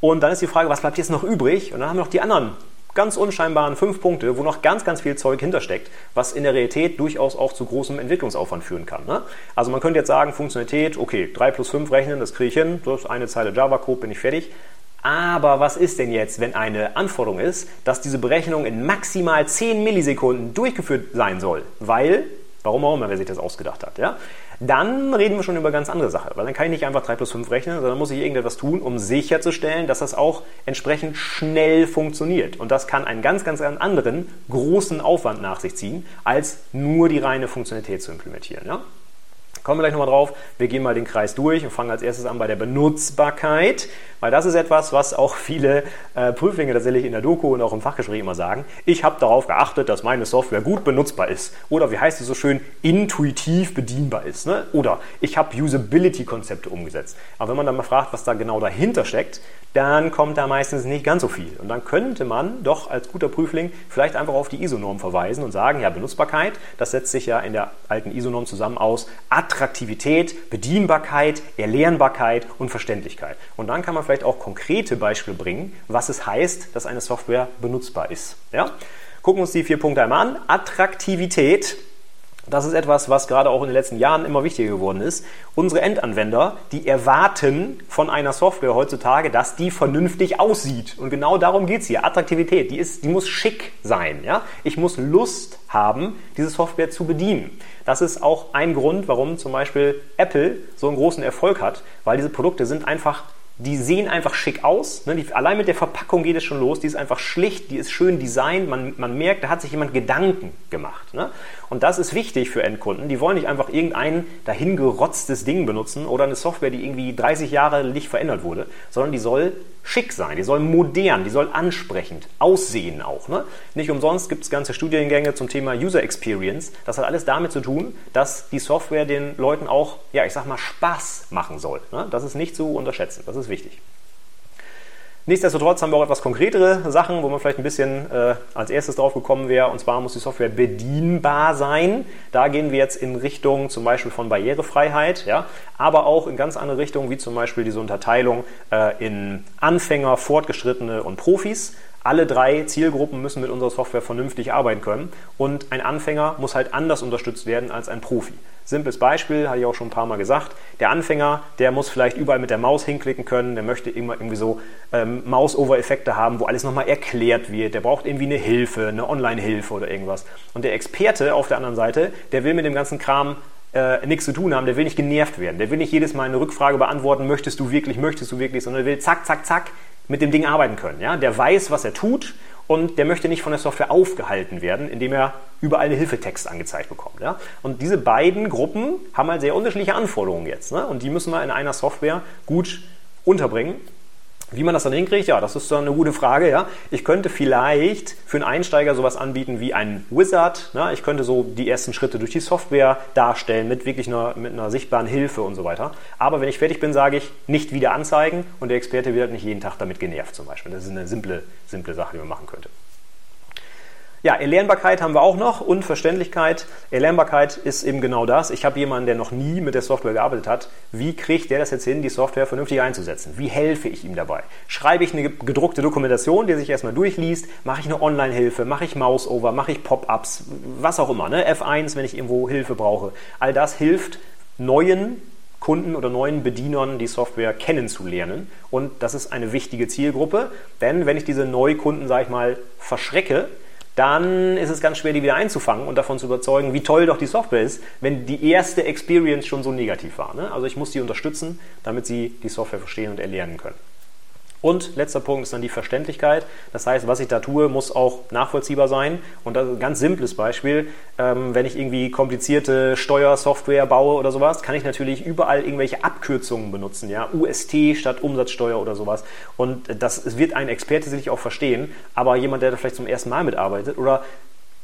Und dann ist die Frage, was bleibt jetzt noch übrig? Und dann haben wir noch die anderen ganz unscheinbaren fünf Punkte, wo noch ganz, ganz viel Zeug hintersteckt, was in der Realität durchaus auch zu großem Entwicklungsaufwand führen kann. Ne? Also man könnte jetzt sagen, Funktionalität, okay, 3 plus 5 rechnen, das kriege ich hin, durch eine Zeile Java-Code bin ich fertig. Aber was ist denn jetzt, wenn eine Anforderung ist, dass diese Berechnung in maximal 10 Millisekunden durchgeführt sein soll? Weil, warum auch immer, wer sich das ausgedacht hat, ja? Dann reden wir schon über ganz andere Sache. Weil dann kann ich nicht einfach 3 plus 5 rechnen, sondern muss ich irgendetwas tun, um sicherzustellen, dass das auch entsprechend schnell funktioniert. Und das kann einen ganz, ganz anderen großen Aufwand nach sich ziehen, als nur die reine Funktionalität zu implementieren. Ja? Kommen wir gleich nochmal drauf. Wir gehen mal den Kreis durch und fangen als erstes an bei der Benutzbarkeit, weil das ist etwas, was auch viele äh, Prüflinge tatsächlich in der Doku und auch im Fachgespräch immer sagen. Ich habe darauf geachtet, dass meine Software gut benutzbar ist. Oder wie heißt es so schön, intuitiv bedienbar ist. Ne? Oder ich habe Usability-Konzepte umgesetzt. Aber wenn man dann mal fragt, was da genau dahinter steckt, dann kommt da meistens nicht ganz so viel. Und dann könnte man doch als guter Prüfling vielleicht einfach auf die ISO-Norm verweisen und sagen, ja, Benutzbarkeit, das setzt sich ja in der alten ISO-Norm zusammen aus Attraktivität, Bedienbarkeit, Erlernbarkeit und Verständlichkeit. Und dann kann man vielleicht auch konkrete Beispiele bringen, was es heißt, dass eine Software benutzbar ist. Ja? Gucken wir uns die vier Punkte einmal an. Attraktivität das ist etwas, was gerade auch in den letzten Jahren immer wichtiger geworden ist. Unsere Endanwender, die erwarten von einer Software heutzutage, dass die vernünftig aussieht. Und genau darum geht es hier. Attraktivität, die, ist, die muss schick sein. Ja? Ich muss Lust haben, diese Software zu bedienen. Das ist auch ein Grund, warum zum Beispiel Apple so einen großen Erfolg hat, weil diese Produkte sind einfach die sehen einfach schick aus. Ne? Die, allein mit der Verpackung geht es schon los. Die ist einfach schlicht, die ist schön designt. Man, man merkt, da hat sich jemand Gedanken gemacht. Ne? Und das ist wichtig für Endkunden. Die wollen nicht einfach irgendein dahingerotztes Ding benutzen oder eine Software, die irgendwie 30 Jahre nicht verändert wurde, sondern die soll schick sein, die soll modern, die soll ansprechend aussehen auch. Ne? Nicht umsonst gibt es ganze Studiengänge zum Thema User Experience. Das hat alles damit zu tun, dass die Software den Leuten auch, ja, ich sag mal, Spaß machen soll. Ne? Das ist nicht zu unterschätzen, das ist wichtig. Nichtsdestotrotz haben wir auch etwas konkretere Sachen, wo man vielleicht ein bisschen äh, als erstes drauf gekommen wäre. Und zwar muss die Software bedienbar sein. Da gehen wir jetzt in Richtung zum Beispiel von Barrierefreiheit, ja, aber auch in ganz andere Richtungen, wie zum Beispiel diese Unterteilung äh, in Anfänger, Fortgeschrittene und Profis. Alle drei Zielgruppen müssen mit unserer Software vernünftig arbeiten können und ein Anfänger muss halt anders unterstützt werden als ein Profi. Simples Beispiel, hatte ich auch schon ein paar Mal gesagt. Der Anfänger, der muss vielleicht überall mit der Maus hinklicken können, der möchte immer irgendwie so ähm, Mouse-Over-Effekte haben, wo alles nochmal erklärt wird. Der braucht irgendwie eine Hilfe, eine Online-Hilfe oder irgendwas. Und der Experte auf der anderen Seite, der will mit dem ganzen Kram äh, nichts zu tun haben, der will nicht genervt werden. Der will nicht jedes Mal eine Rückfrage beantworten, möchtest du wirklich, möchtest du wirklich, sondern der will zack, zack, zack mit dem Ding arbeiten können. Ja? Der weiß, was er tut und der möchte nicht von der Software aufgehalten werden, indem er überall eine Hilfetext angezeigt bekommt. Ja? Und diese beiden Gruppen haben halt sehr unterschiedliche Anforderungen jetzt. Ne? Und die müssen wir in einer Software gut unterbringen. Wie man das dann hinkriegt, ja, das ist dann eine gute Frage. Ja. Ich könnte vielleicht für einen Einsteiger sowas anbieten wie ein Wizard. Ne. Ich könnte so die ersten Schritte durch die Software darstellen mit wirklich einer, mit einer sichtbaren Hilfe und so weiter. Aber wenn ich fertig bin, sage ich, nicht wieder anzeigen und der Experte wird nicht jeden Tag damit genervt zum Beispiel. Das ist eine simple, simple Sache, die man machen könnte. Ja, Erlernbarkeit haben wir auch noch und Verständlichkeit. Erlernbarkeit ist eben genau das. Ich habe jemanden, der noch nie mit der Software gearbeitet hat. Wie kriegt der das jetzt hin, die Software vernünftig einzusetzen? Wie helfe ich ihm dabei? Schreibe ich eine gedruckte Dokumentation, die sich erstmal durchliest? Mache ich eine Online-Hilfe? Mache ich Mouse-Over? Mache ich Pop-ups? Was auch immer. Ne? F1, wenn ich irgendwo Hilfe brauche. All das hilft neuen Kunden oder neuen Bedienern die Software kennenzulernen. Und das ist eine wichtige Zielgruppe, denn wenn ich diese Neukunden, sage ich mal, verschrecke, dann ist es ganz schwer, die wieder einzufangen und davon zu überzeugen, wie toll doch die Software ist, wenn die erste Experience schon so negativ war. Ne? Also ich muss die unterstützen, damit sie die Software verstehen und erlernen können. Und letzter Punkt ist dann die Verständlichkeit. Das heißt, was ich da tue, muss auch nachvollziehbar sein. Und das ist ein ganz simples Beispiel. Ähm, wenn ich irgendwie komplizierte Steuersoftware baue oder sowas, kann ich natürlich überall irgendwelche Abkürzungen benutzen. Ja? UST statt Umsatzsteuer oder sowas. Und das wird ein Experte sicherlich auch verstehen. Aber jemand, der da vielleicht zum ersten Mal mitarbeitet oder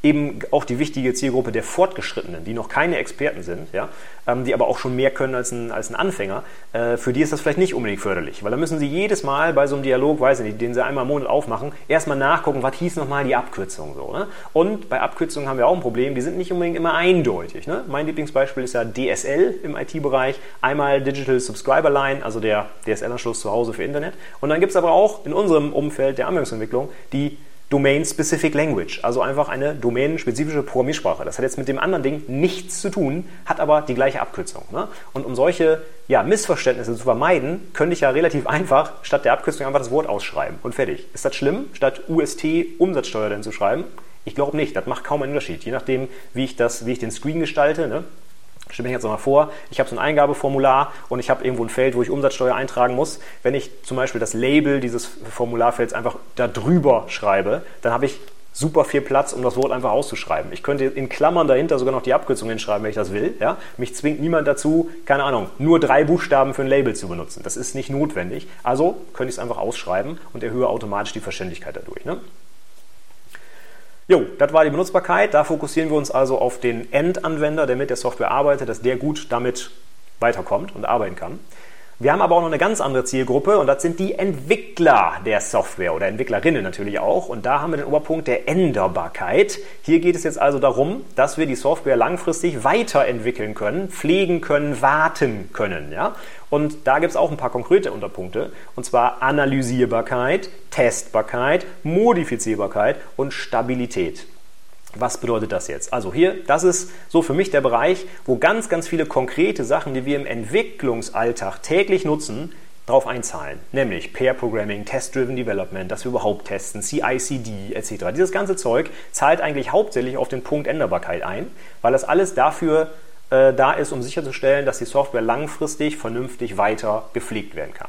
eben auch die wichtige Zielgruppe der Fortgeschrittenen, die noch keine Experten sind, ja, ähm, die aber auch schon mehr können als ein, als ein Anfänger, äh, für die ist das vielleicht nicht unbedingt förderlich, weil da müssen sie jedes Mal bei so einem Dialog, weiß ich nicht, den sie einmal im Monat aufmachen, erstmal nachgucken, was hieß nochmal die Abkürzung so. Ne? Und bei Abkürzungen haben wir auch ein Problem, die sind nicht unbedingt immer eindeutig. Ne? Mein Lieblingsbeispiel ist ja DSL im IT-Bereich, einmal Digital Subscriber Line, also der DSL-Anschluss zu Hause für Internet. Und dann gibt es aber auch in unserem Umfeld der Anwendungsentwicklung die Domain-Specific Language, also einfach eine domänenspezifische Programmiersprache. Das hat jetzt mit dem anderen Ding nichts zu tun, hat aber die gleiche Abkürzung. Ne? Und um solche ja, Missverständnisse zu vermeiden, könnte ich ja relativ einfach statt der Abkürzung einfach das Wort ausschreiben und fertig. Ist das schlimm, statt UST Umsatzsteuer denn zu schreiben? Ich glaube nicht, das macht kaum einen Unterschied, je nachdem, wie ich, das, wie ich den Screen gestalte. Ne? Stell mir jetzt mal vor, ich habe so ein Eingabeformular und ich habe irgendwo ein Feld, wo ich Umsatzsteuer eintragen muss. Wenn ich zum Beispiel das Label dieses Formularfelds einfach da drüber schreibe, dann habe ich super viel Platz, um das Wort einfach auszuschreiben. Ich könnte in Klammern dahinter sogar noch die Abkürzung hinschreiben, wenn ich das will. Ja? Mich zwingt niemand dazu, keine Ahnung, nur drei Buchstaben für ein Label zu benutzen. Das ist nicht notwendig. Also könnte ich es einfach ausschreiben und erhöhe automatisch die Verständlichkeit dadurch. Ne? Jo, das war die Benutzbarkeit. Da fokussieren wir uns also auf den Endanwender, der mit der Software arbeitet, dass der gut damit weiterkommt und arbeiten kann. Wir haben aber auch noch eine ganz andere Zielgruppe und das sind die Entwickler der Software oder Entwicklerinnen natürlich auch. Und da haben wir den Oberpunkt der Änderbarkeit. Hier geht es jetzt also darum, dass wir die Software langfristig weiterentwickeln können, pflegen können, warten können. Ja? Und da gibt es auch ein paar konkrete Unterpunkte, und zwar Analysierbarkeit, Testbarkeit, Modifizierbarkeit und Stabilität. Was bedeutet das jetzt? Also hier, das ist so für mich der Bereich, wo ganz, ganz viele konkrete Sachen, die wir im Entwicklungsalltag täglich nutzen, darauf einzahlen. Nämlich Pair Programming, Test-Driven Development, dass wir überhaupt testen, CI/CD etc. Dieses ganze Zeug zahlt eigentlich hauptsächlich auf den Punkt Änderbarkeit ein, weil das alles dafür äh, da ist, um sicherzustellen, dass die Software langfristig vernünftig weiter gepflegt werden kann.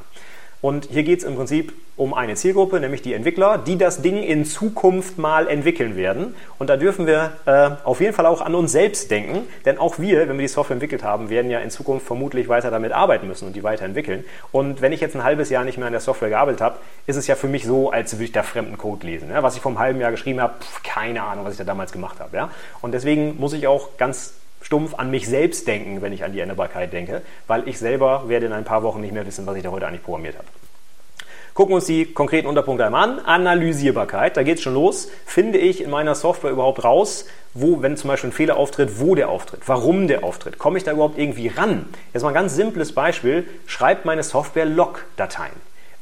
Und hier geht es im Prinzip um eine Zielgruppe, nämlich die Entwickler, die das Ding in Zukunft mal entwickeln werden. Und da dürfen wir äh, auf jeden Fall auch an uns selbst denken, denn auch wir, wenn wir die Software entwickelt haben, werden ja in Zukunft vermutlich weiter damit arbeiten müssen und die weiterentwickeln. Und wenn ich jetzt ein halbes Jahr nicht mehr an der Software gearbeitet habe, ist es ja für mich so, als würde ich da fremden Code lesen. Ja? Was ich vor einem halben Jahr geschrieben habe, keine Ahnung, was ich da damals gemacht habe. Ja? Und deswegen muss ich auch ganz stumpf an mich selbst denken, wenn ich an die Änderbarkeit denke, weil ich selber werde in ein paar Wochen nicht mehr wissen, was ich da heute eigentlich programmiert habe. Gucken wir uns die konkreten Unterpunkte einmal an. Analysierbarkeit, da geht es schon los. Finde ich in meiner Software überhaupt raus, wo, wenn zum Beispiel ein Fehler auftritt, wo der auftritt, warum der auftritt? Komme ich da überhaupt irgendwie ran? Jetzt mal ein ganz simples Beispiel. Schreibt meine Software Log-Dateien.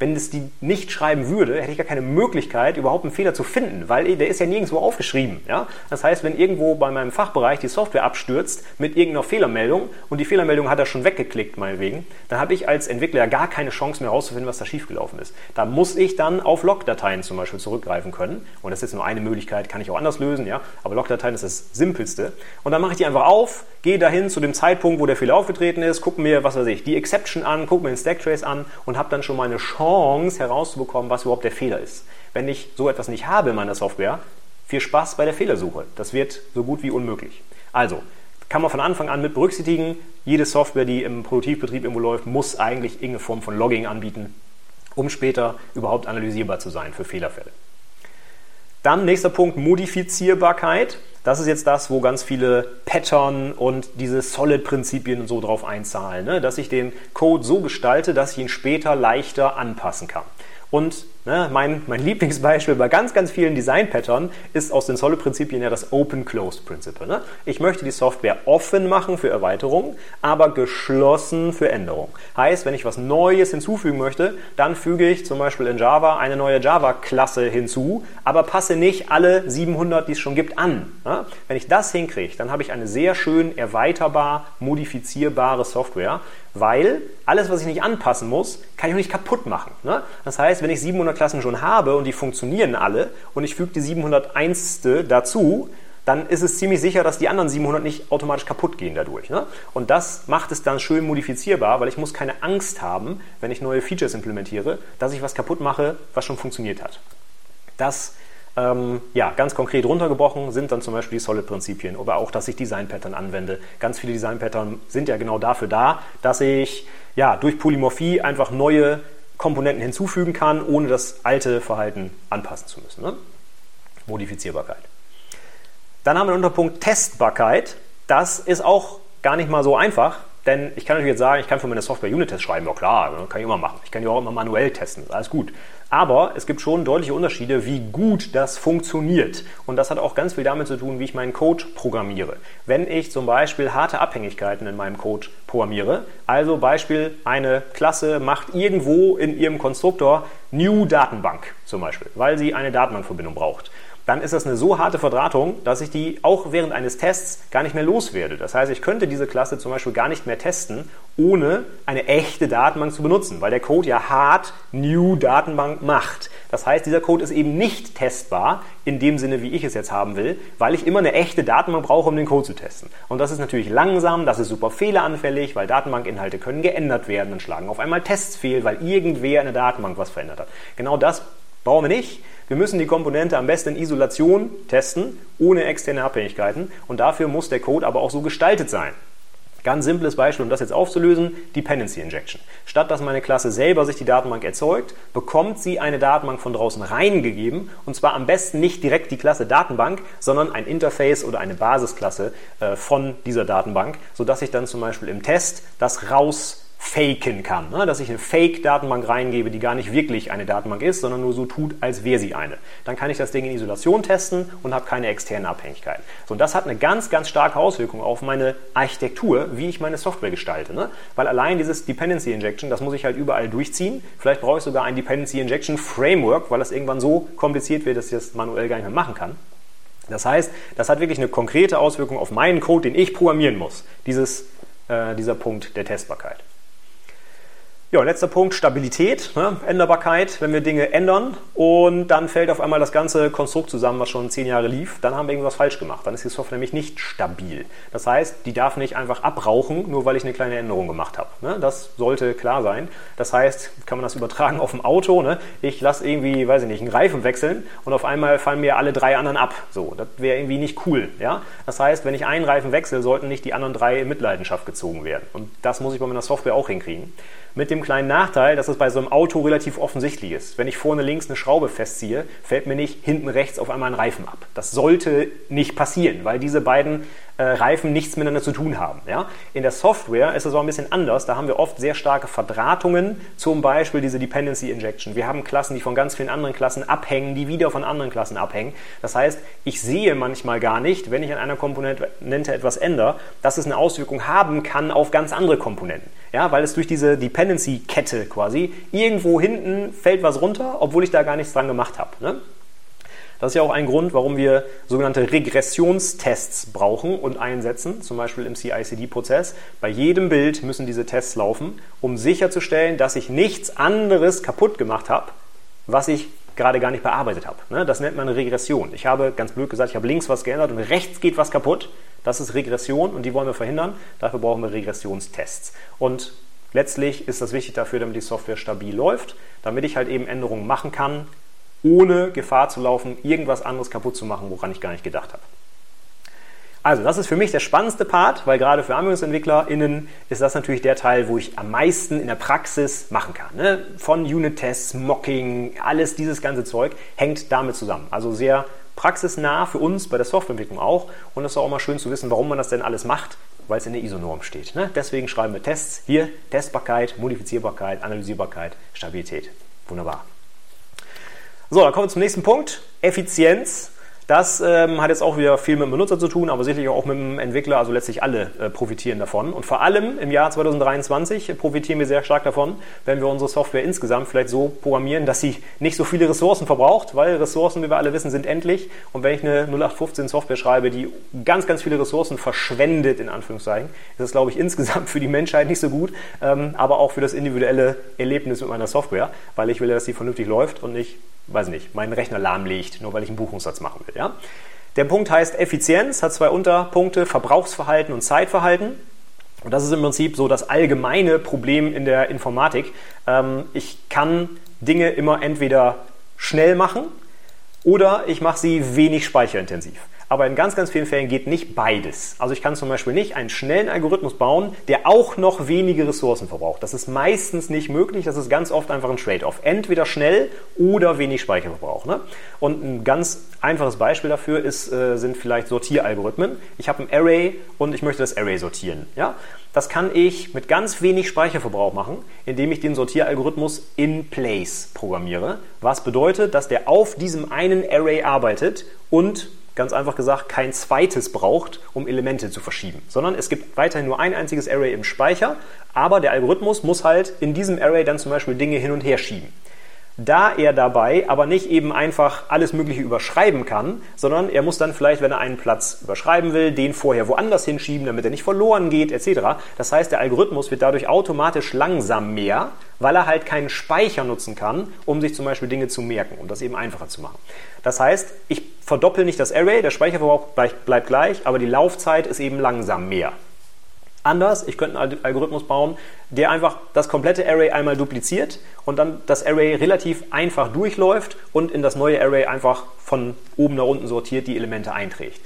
Wenn es die nicht schreiben würde, hätte ich gar keine Möglichkeit, überhaupt einen Fehler zu finden, weil der ist ja nirgendwo aufgeschrieben. Ja? Das heißt, wenn irgendwo bei meinem Fachbereich die Software abstürzt mit irgendeiner Fehlermeldung und die Fehlermeldung hat er schon weggeklickt, meinetwegen, dann habe ich als Entwickler gar keine Chance mehr herauszufinden, was da schiefgelaufen ist. Da muss ich dann auf Logdateien zum Beispiel zurückgreifen können. Und das ist jetzt nur eine Möglichkeit, kann ich auch anders lösen, ja. Aber Logdateien ist das simpelste. Und dann mache ich die einfach auf, gehe dahin zu dem Zeitpunkt, wo der Fehler aufgetreten ist, gucke mir, was weiß ich, die Exception an, gucke mir den Stacktrace an und habe dann schon mal eine Chance, Chance herauszubekommen, was überhaupt der Fehler ist. Wenn ich so etwas nicht habe in meiner Software, viel Spaß bei der Fehlersuche. Das wird so gut wie unmöglich. Also, kann man von Anfang an mit berücksichtigen, jede Software, die im Produktivbetrieb irgendwo läuft, muss eigentlich irgendeine Form von Logging anbieten, um später überhaupt analysierbar zu sein für Fehlerfälle. Dann nächster Punkt, Modifizierbarkeit. Das ist jetzt das, wo ganz viele Pattern und diese Solid-Prinzipien und so drauf einzahlen, ne? dass ich den Code so gestalte, dass ich ihn später leichter anpassen kann. Und ne, mein, mein Lieblingsbeispiel bei ganz, ganz vielen Design-Pattern ist aus den Solid-Prinzipien ja das Open-Closed-Prinzip. Ne? Ich möchte die Software offen machen für Erweiterungen, aber geschlossen für Änderungen. Heißt, wenn ich was Neues hinzufügen möchte, dann füge ich zum Beispiel in Java eine neue Java-Klasse hinzu, aber passe nicht alle 700, die es schon gibt, an. Ne? Wenn ich das hinkriege, dann habe ich eine sehr schön erweiterbar, modifizierbare Software, weil alles, was ich nicht anpassen muss, kann ich auch nicht kaputt machen. Ne? Das heißt, wenn ich 700 Klassen schon habe und die funktionieren alle und ich füge die 701. dazu, dann ist es ziemlich sicher, dass die anderen 700 nicht automatisch kaputt gehen dadurch. Ne? Und das macht es dann schön modifizierbar, weil ich muss keine Angst haben, wenn ich neue Features implementiere, dass ich was kaputt mache, was schon funktioniert hat. Das ähm, ja, ganz konkret runtergebrochen sind dann zum Beispiel die Solid-Prinzipien oder auch, dass ich Design-Pattern anwende. Ganz viele Design-Pattern sind ja genau dafür da, dass ich ja, durch Polymorphie einfach neue Komponenten hinzufügen kann, ohne das alte Verhalten anpassen zu müssen. Ne? Modifizierbarkeit. Dann haben wir den Unterpunkt Testbarkeit. Das ist auch gar nicht mal so einfach, denn ich kann natürlich jetzt sagen, ich kann für meine Software Unit-Tests schreiben. Ja klar, kann ich immer machen. Ich kann die auch immer manuell testen. Alles gut. Aber es gibt schon deutliche Unterschiede, wie gut das funktioniert. Und das hat auch ganz viel damit zu tun, wie ich meinen Code programmiere. Wenn ich zum Beispiel harte Abhängigkeiten in meinem Code programmiere, also Beispiel, eine Klasse macht irgendwo in ihrem Konstruktor New Datenbank zum Beispiel, weil sie eine Datenbankverbindung braucht dann ist das eine so harte Verdrahtung, dass ich die auch während eines Tests gar nicht mehr loswerde. Das heißt, ich könnte diese Klasse zum Beispiel gar nicht mehr testen, ohne eine echte Datenbank zu benutzen, weil der Code ja hart New Datenbank macht. Das heißt, dieser Code ist eben nicht testbar in dem Sinne, wie ich es jetzt haben will, weil ich immer eine echte Datenbank brauche, um den Code zu testen. Und das ist natürlich langsam, das ist super fehleranfällig, weil Datenbankinhalte können geändert werden und schlagen auf einmal Tests fehl, weil irgendwer in der Datenbank was verändert hat. Genau das brauchen wir nicht. Wir müssen die Komponente am besten in Isolation testen, ohne externe Abhängigkeiten. Und dafür muss der Code aber auch so gestaltet sein. Ganz simples Beispiel, um das jetzt aufzulösen, Dependency Injection. Statt dass meine Klasse selber sich die Datenbank erzeugt, bekommt sie eine Datenbank von draußen reingegeben und zwar am besten nicht direkt die Klasse Datenbank, sondern ein Interface oder eine Basisklasse äh, von dieser Datenbank, sodass ich dann zum Beispiel im Test das raus faken kann. Ne? Dass ich eine Fake-Datenbank reingebe, die gar nicht wirklich eine Datenbank ist, sondern nur so tut, als wäre sie eine. Dann kann ich das Ding in Isolation testen und habe keine externen Abhängigkeiten. So, und das hat eine ganz, ganz starke Auswirkung auf meine Architektur, wie ich meine Software gestalte. Ne? Weil allein dieses Dependency Injection, das muss ich halt überall durchziehen. Vielleicht brauche ich sogar ein Dependency Injection Framework, weil das irgendwann so kompliziert wird, dass ich das manuell gar nicht mehr machen kann. Das heißt, das hat wirklich eine konkrete Auswirkung auf meinen Code, den ich programmieren muss. Dieses, äh, dieser Punkt der Testbarkeit. Ja, letzter Punkt, Stabilität, ne? Änderbarkeit, wenn wir Dinge ändern und dann fällt auf einmal das ganze Konstrukt zusammen, was schon zehn Jahre lief, dann haben wir irgendwas falsch gemacht. Dann ist die Software nämlich nicht stabil. Das heißt, die darf nicht einfach abrauchen, nur weil ich eine kleine Änderung gemacht habe. Ne? Das sollte klar sein. Das heißt, kann man das übertragen auf ein Auto. Ne? Ich lasse irgendwie, weiß ich nicht, einen Reifen wechseln und auf einmal fallen mir alle drei anderen ab. So, das wäre irgendwie nicht cool. Ja? Das heißt, wenn ich einen Reifen wechsle, sollten nicht die anderen drei in Mitleidenschaft gezogen werden. Und das muss ich bei meiner Software auch hinkriegen. Mit dem kleinen Nachteil, dass es bei so einem Auto relativ offensichtlich ist. Wenn ich vorne links eine Schraube festziehe, fällt mir nicht hinten rechts auf einmal ein Reifen ab. Das sollte nicht passieren, weil diese beiden äh, Reifen nichts miteinander zu tun haben. Ja? In der Software ist es auch ein bisschen anders. Da haben wir oft sehr starke Verdrahtungen, zum Beispiel diese Dependency Injection. Wir haben Klassen, die von ganz vielen anderen Klassen abhängen, die wieder von anderen Klassen abhängen. Das heißt, ich sehe manchmal gar nicht, wenn ich an einer Komponente etwas ändere, dass es eine Auswirkung haben kann auf ganz andere Komponenten. Ja, weil es durch diese Dependency-Kette quasi irgendwo hinten fällt was runter, obwohl ich da gar nichts dran gemacht habe. Ne? Das ist ja auch ein Grund, warum wir sogenannte Regressionstests brauchen und einsetzen, zum Beispiel im CI-CD-Prozess. Bei jedem Bild müssen diese Tests laufen, um sicherzustellen, dass ich nichts anderes kaputt gemacht habe, was ich gerade gar nicht bearbeitet habe. Ne? Das nennt man Regression. Ich habe, ganz blöd gesagt, ich habe links was geändert und rechts geht was kaputt. Das ist Regression und die wollen wir verhindern. Dafür brauchen wir Regressionstests. Und letztlich ist das wichtig dafür, damit die Software stabil läuft, damit ich halt eben Änderungen machen kann, ohne Gefahr zu laufen, irgendwas anderes kaputt zu machen, woran ich gar nicht gedacht habe. Also, das ist für mich der spannendste Part, weil gerade für AnwendungsentwicklerInnen ist das natürlich der Teil, wo ich am meisten in der Praxis machen kann. Ne? Von Unit-Tests, Mocking, alles dieses ganze Zeug hängt damit zusammen. Also sehr praxisnah für uns bei der Softwareentwicklung auch. Und es ist auch mal schön zu wissen, warum man das denn alles macht, weil es in der ISO-Norm steht. Ne? Deswegen schreiben wir Tests. Hier Testbarkeit, Modifizierbarkeit, Analysierbarkeit, Stabilität. Wunderbar. So, dann kommen wir zum nächsten Punkt. Effizienz. Das ähm, hat jetzt auch wieder viel mit dem Benutzer zu tun, aber sicherlich auch mit dem Entwickler. Also letztlich alle äh, profitieren davon. Und vor allem im Jahr 2023 profitieren wir sehr stark davon, wenn wir unsere Software insgesamt vielleicht so programmieren, dass sie nicht so viele Ressourcen verbraucht, weil Ressourcen, wie wir alle wissen, sind endlich. Und wenn ich eine 0815 Software schreibe, die ganz, ganz viele Ressourcen verschwendet, in Anführungszeichen, ist das, glaube ich, insgesamt für die Menschheit nicht so gut, ähm, aber auch für das individuelle Erlebnis mit meiner Software, weil ich will, dass sie vernünftig läuft und nicht weiß nicht, meinen Rechner lahmlegt, nur weil ich einen Buchungssatz machen will. Ja? Der Punkt heißt Effizienz, hat zwei Unterpunkte, Verbrauchsverhalten und Zeitverhalten. Und das ist im Prinzip so das allgemeine Problem in der Informatik. Ähm, ich kann Dinge immer entweder schnell machen oder ich mache sie wenig speicherintensiv. Aber in ganz, ganz vielen Fällen geht nicht beides. Also ich kann zum Beispiel nicht einen schnellen Algorithmus bauen, der auch noch wenige Ressourcen verbraucht. Das ist meistens nicht möglich, das ist ganz oft einfach ein Trade-off. Entweder schnell oder wenig Speicherverbrauch. Ne? Und ein ganz einfaches Beispiel dafür ist, äh, sind vielleicht Sortieralgorithmen. Ich habe ein Array und ich möchte das Array sortieren. Ja? Das kann ich mit ganz wenig Speicherverbrauch machen, indem ich den Sortieralgorithmus in place programmiere. Was bedeutet, dass der auf diesem einen Array arbeitet und ganz einfach gesagt kein zweites braucht, um Elemente zu verschieben, sondern es gibt weiterhin nur ein einziges Array im Speicher, aber der Algorithmus muss halt in diesem Array dann zum Beispiel Dinge hin und her schieben da er dabei aber nicht eben einfach alles Mögliche überschreiben kann, sondern er muss dann vielleicht, wenn er einen Platz überschreiben will, den vorher woanders hinschieben, damit er nicht verloren geht, etc. Das heißt, der Algorithmus wird dadurch automatisch langsam mehr, weil er halt keinen Speicher nutzen kann, um sich zum Beispiel Dinge zu merken, um das eben einfacher zu machen. Das heißt, ich verdoppel nicht das Array, der Speicherverbrauch bleibt gleich, aber die Laufzeit ist eben langsam mehr. Anders, ich könnte einen Algorithmus bauen, der einfach das komplette Array einmal dupliziert und dann das Array relativ einfach durchläuft und in das neue Array einfach von oben nach unten sortiert die Elemente einträgt.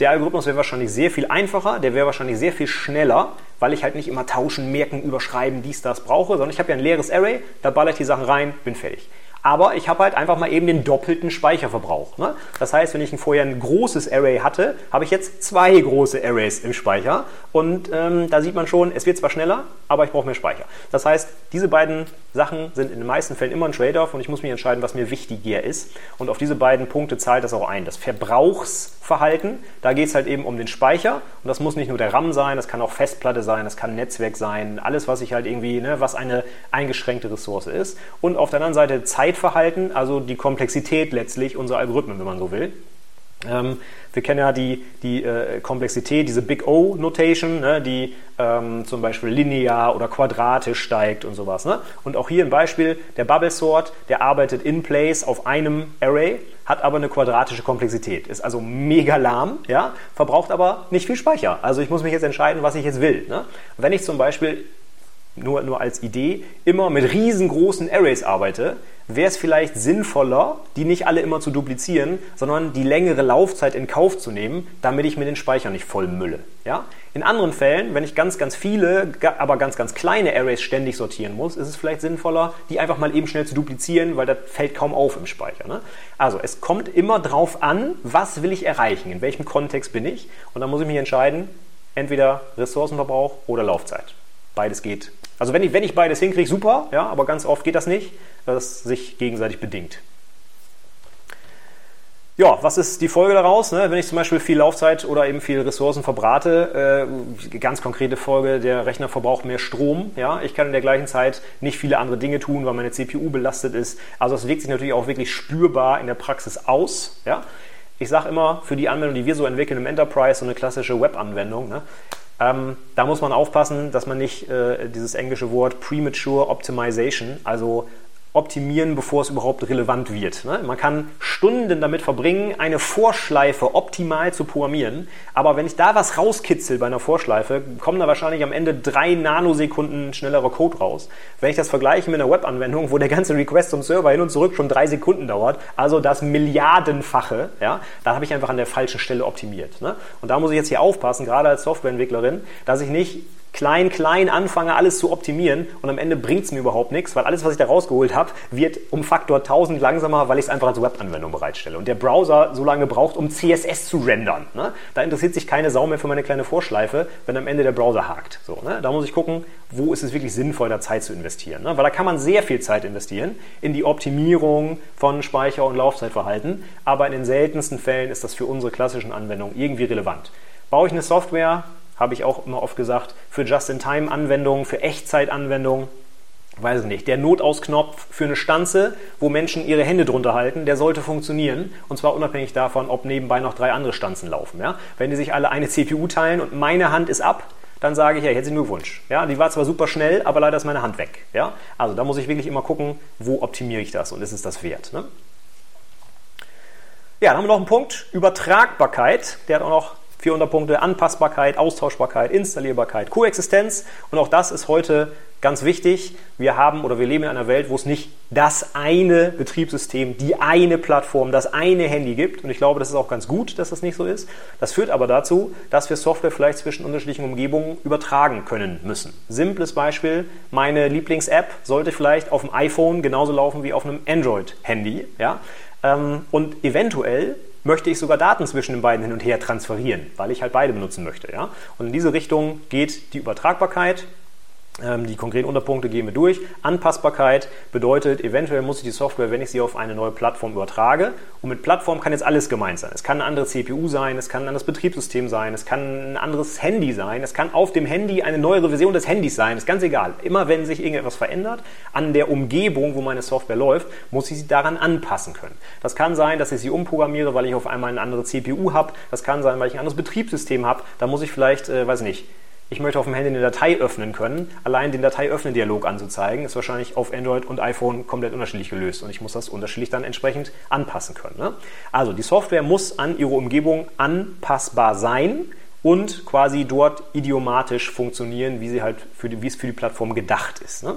Der Algorithmus wäre wahrscheinlich sehr viel einfacher, der wäre wahrscheinlich sehr viel schneller, weil ich halt nicht immer tauschen, merken, überschreiben, dies, das brauche, sondern ich habe ja ein leeres Array, da baller ich die Sachen rein, bin fertig aber ich habe halt einfach mal eben den doppelten Speicherverbrauch. Ne? Das heißt, wenn ich vorher ein großes Array hatte, habe ich jetzt zwei große Arrays im Speicher und ähm, da sieht man schon, es wird zwar schneller, aber ich brauche mehr Speicher. Das heißt, diese beiden Sachen sind in den meisten Fällen immer ein Trade-off und ich muss mich entscheiden, was mir wichtiger ist und auf diese beiden Punkte zahlt das auch ein. Das Verbrauchsverhalten, da geht es halt eben um den Speicher und das muss nicht nur der RAM sein, das kann auch Festplatte sein, das kann Netzwerk sein, alles, was ich halt irgendwie, ne, was eine eingeschränkte Ressource ist. Und auf der anderen Seite Zeit Zeitverhalten, also die Komplexität letztlich unserer Algorithmen, wenn man so will. Ähm, wir kennen ja die, die äh, Komplexität, diese Big O-Notation, ne, die ähm, zum Beispiel linear oder quadratisch steigt und sowas. Ne? Und auch hier ein Beispiel, der Bubble Sort, der arbeitet in place auf einem Array, hat aber eine quadratische Komplexität, ist also mega lahm, ja, verbraucht aber nicht viel Speicher. Also ich muss mich jetzt entscheiden, was ich jetzt will. Ne? Wenn ich zum Beispiel nur, nur als Idee, immer mit riesengroßen Arrays arbeite, wäre es vielleicht sinnvoller, die nicht alle immer zu duplizieren, sondern die längere Laufzeit in Kauf zu nehmen, damit ich mir den Speicher nicht voll mülle. Ja? In anderen Fällen, wenn ich ganz, ganz viele, aber ganz, ganz kleine Arrays ständig sortieren muss, ist es vielleicht sinnvoller, die einfach mal eben schnell zu duplizieren, weil das fällt kaum auf im Speicher. Ne? Also es kommt immer drauf an, was will ich erreichen, in welchem Kontext bin ich und dann muss ich mich entscheiden, entweder Ressourcenverbrauch oder Laufzeit. Beides geht also wenn ich, wenn ich beides hinkriege, super, ja, aber ganz oft geht das nicht, weil es sich gegenseitig bedingt. Ja, was ist die Folge daraus? Ne? Wenn ich zum Beispiel viel Laufzeit oder eben viel Ressourcen verbrate, äh, ganz konkrete Folge, der Rechner verbraucht mehr Strom. Ja? Ich kann in der gleichen Zeit nicht viele andere Dinge tun, weil meine CPU belastet ist. Also das wirkt sich natürlich auch wirklich spürbar in der Praxis aus. Ja? Ich sage immer, für die Anwendung, die wir so entwickeln im Enterprise, so eine klassische Web-Anwendung, ne? Ähm, da muss man aufpassen, dass man nicht äh, dieses englische Wort Premature Optimization, also optimieren, bevor es überhaupt relevant wird. Ne? Man kann Stunden damit verbringen, eine Vorschleife optimal zu programmieren, aber wenn ich da was rauskitzel bei einer Vorschleife, kommen da wahrscheinlich am Ende drei Nanosekunden schnellerer Code raus. Wenn ich das vergleiche mit einer Webanwendung, wo der ganze Request zum Server hin und zurück schon drei Sekunden dauert, also das Milliardenfache, ja, da habe ich einfach an der falschen Stelle optimiert. Ne? Und da muss ich jetzt hier aufpassen, gerade als Softwareentwicklerin, dass ich nicht klein, klein anfange, alles zu optimieren und am Ende bringt es mir überhaupt nichts, weil alles, was ich da rausgeholt habe, wird um Faktor 1000 langsamer, weil ich es einfach als Webanwendung bereitstelle. Und der Browser so lange braucht, um CSS zu rendern. Ne? Da interessiert sich keine Sau mehr für meine kleine Vorschleife, wenn am Ende der Browser hakt. So, ne? Da muss ich gucken, wo ist es wirklich sinnvoll, da Zeit zu investieren. Ne? Weil da kann man sehr viel Zeit investieren in die Optimierung von Speicher- und Laufzeitverhalten, aber in den seltensten Fällen ist das für unsere klassischen Anwendungen irgendwie relevant. Baue ich eine Software, habe ich auch immer oft gesagt, für Just-in-Time-Anwendungen, für Echtzeit-Anwendungen, weiß ich nicht, der Notausknopf für eine Stanze, wo Menschen ihre Hände drunter halten, der sollte funktionieren. Und zwar unabhängig davon, ob nebenbei noch drei andere Stanzen laufen. Ja? Wenn die sich alle eine CPU teilen und meine Hand ist ab, dann sage ich, ja, herzlichen Glückwunsch. Ja, die war zwar super schnell, aber leider ist meine Hand weg. Ja? Also da muss ich wirklich immer gucken, wo optimiere ich das und ist es das wert. Ne? Ja, dann haben wir noch einen Punkt, Übertragbarkeit. Der hat auch noch Vier Unterpunkte, Anpassbarkeit, Austauschbarkeit, Installierbarkeit, Koexistenz. Und auch das ist heute Ganz wichtig, wir haben oder wir leben in einer Welt, wo es nicht das eine Betriebssystem, die eine Plattform, das eine Handy gibt. Und ich glaube, das ist auch ganz gut, dass das nicht so ist. Das führt aber dazu, dass wir Software vielleicht zwischen unterschiedlichen Umgebungen übertragen können müssen. Simples Beispiel, meine Lieblings-App sollte vielleicht auf dem iPhone genauso laufen wie auf einem Android-Handy. Ja? Ähm, und eventuell möchte ich sogar Daten zwischen den beiden hin und her transferieren, weil ich halt beide benutzen möchte. Ja? Und in diese Richtung geht die Übertragbarkeit die konkreten Unterpunkte gehen wir durch. Anpassbarkeit bedeutet, eventuell muss ich die Software, wenn ich sie auf eine neue Plattform übertrage, und mit Plattform kann jetzt alles gemeint sein. Es kann eine andere CPU sein, es kann ein anderes Betriebssystem sein, es kann ein anderes Handy sein, es kann auf dem Handy eine neuere Version des Handys sein, ist ganz egal. Immer wenn sich irgendetwas verändert an der Umgebung, wo meine Software läuft, muss ich sie daran anpassen können. Das kann sein, dass ich sie umprogrammiere, weil ich auf einmal eine andere CPU habe. Das kann sein, weil ich ein anderes Betriebssystem habe. Da muss ich vielleicht, äh, weiß nicht, ich möchte auf dem Handy eine Datei öffnen können. Allein den Datei-Öffnen-Dialog anzuzeigen, ist wahrscheinlich auf Android und iPhone komplett unterschiedlich gelöst und ich muss das unterschiedlich dann entsprechend anpassen können. Ne? Also die Software muss an ihre Umgebung anpassbar sein und quasi dort idiomatisch funktionieren, wie, sie halt für die, wie es für die Plattform gedacht ist. Ne?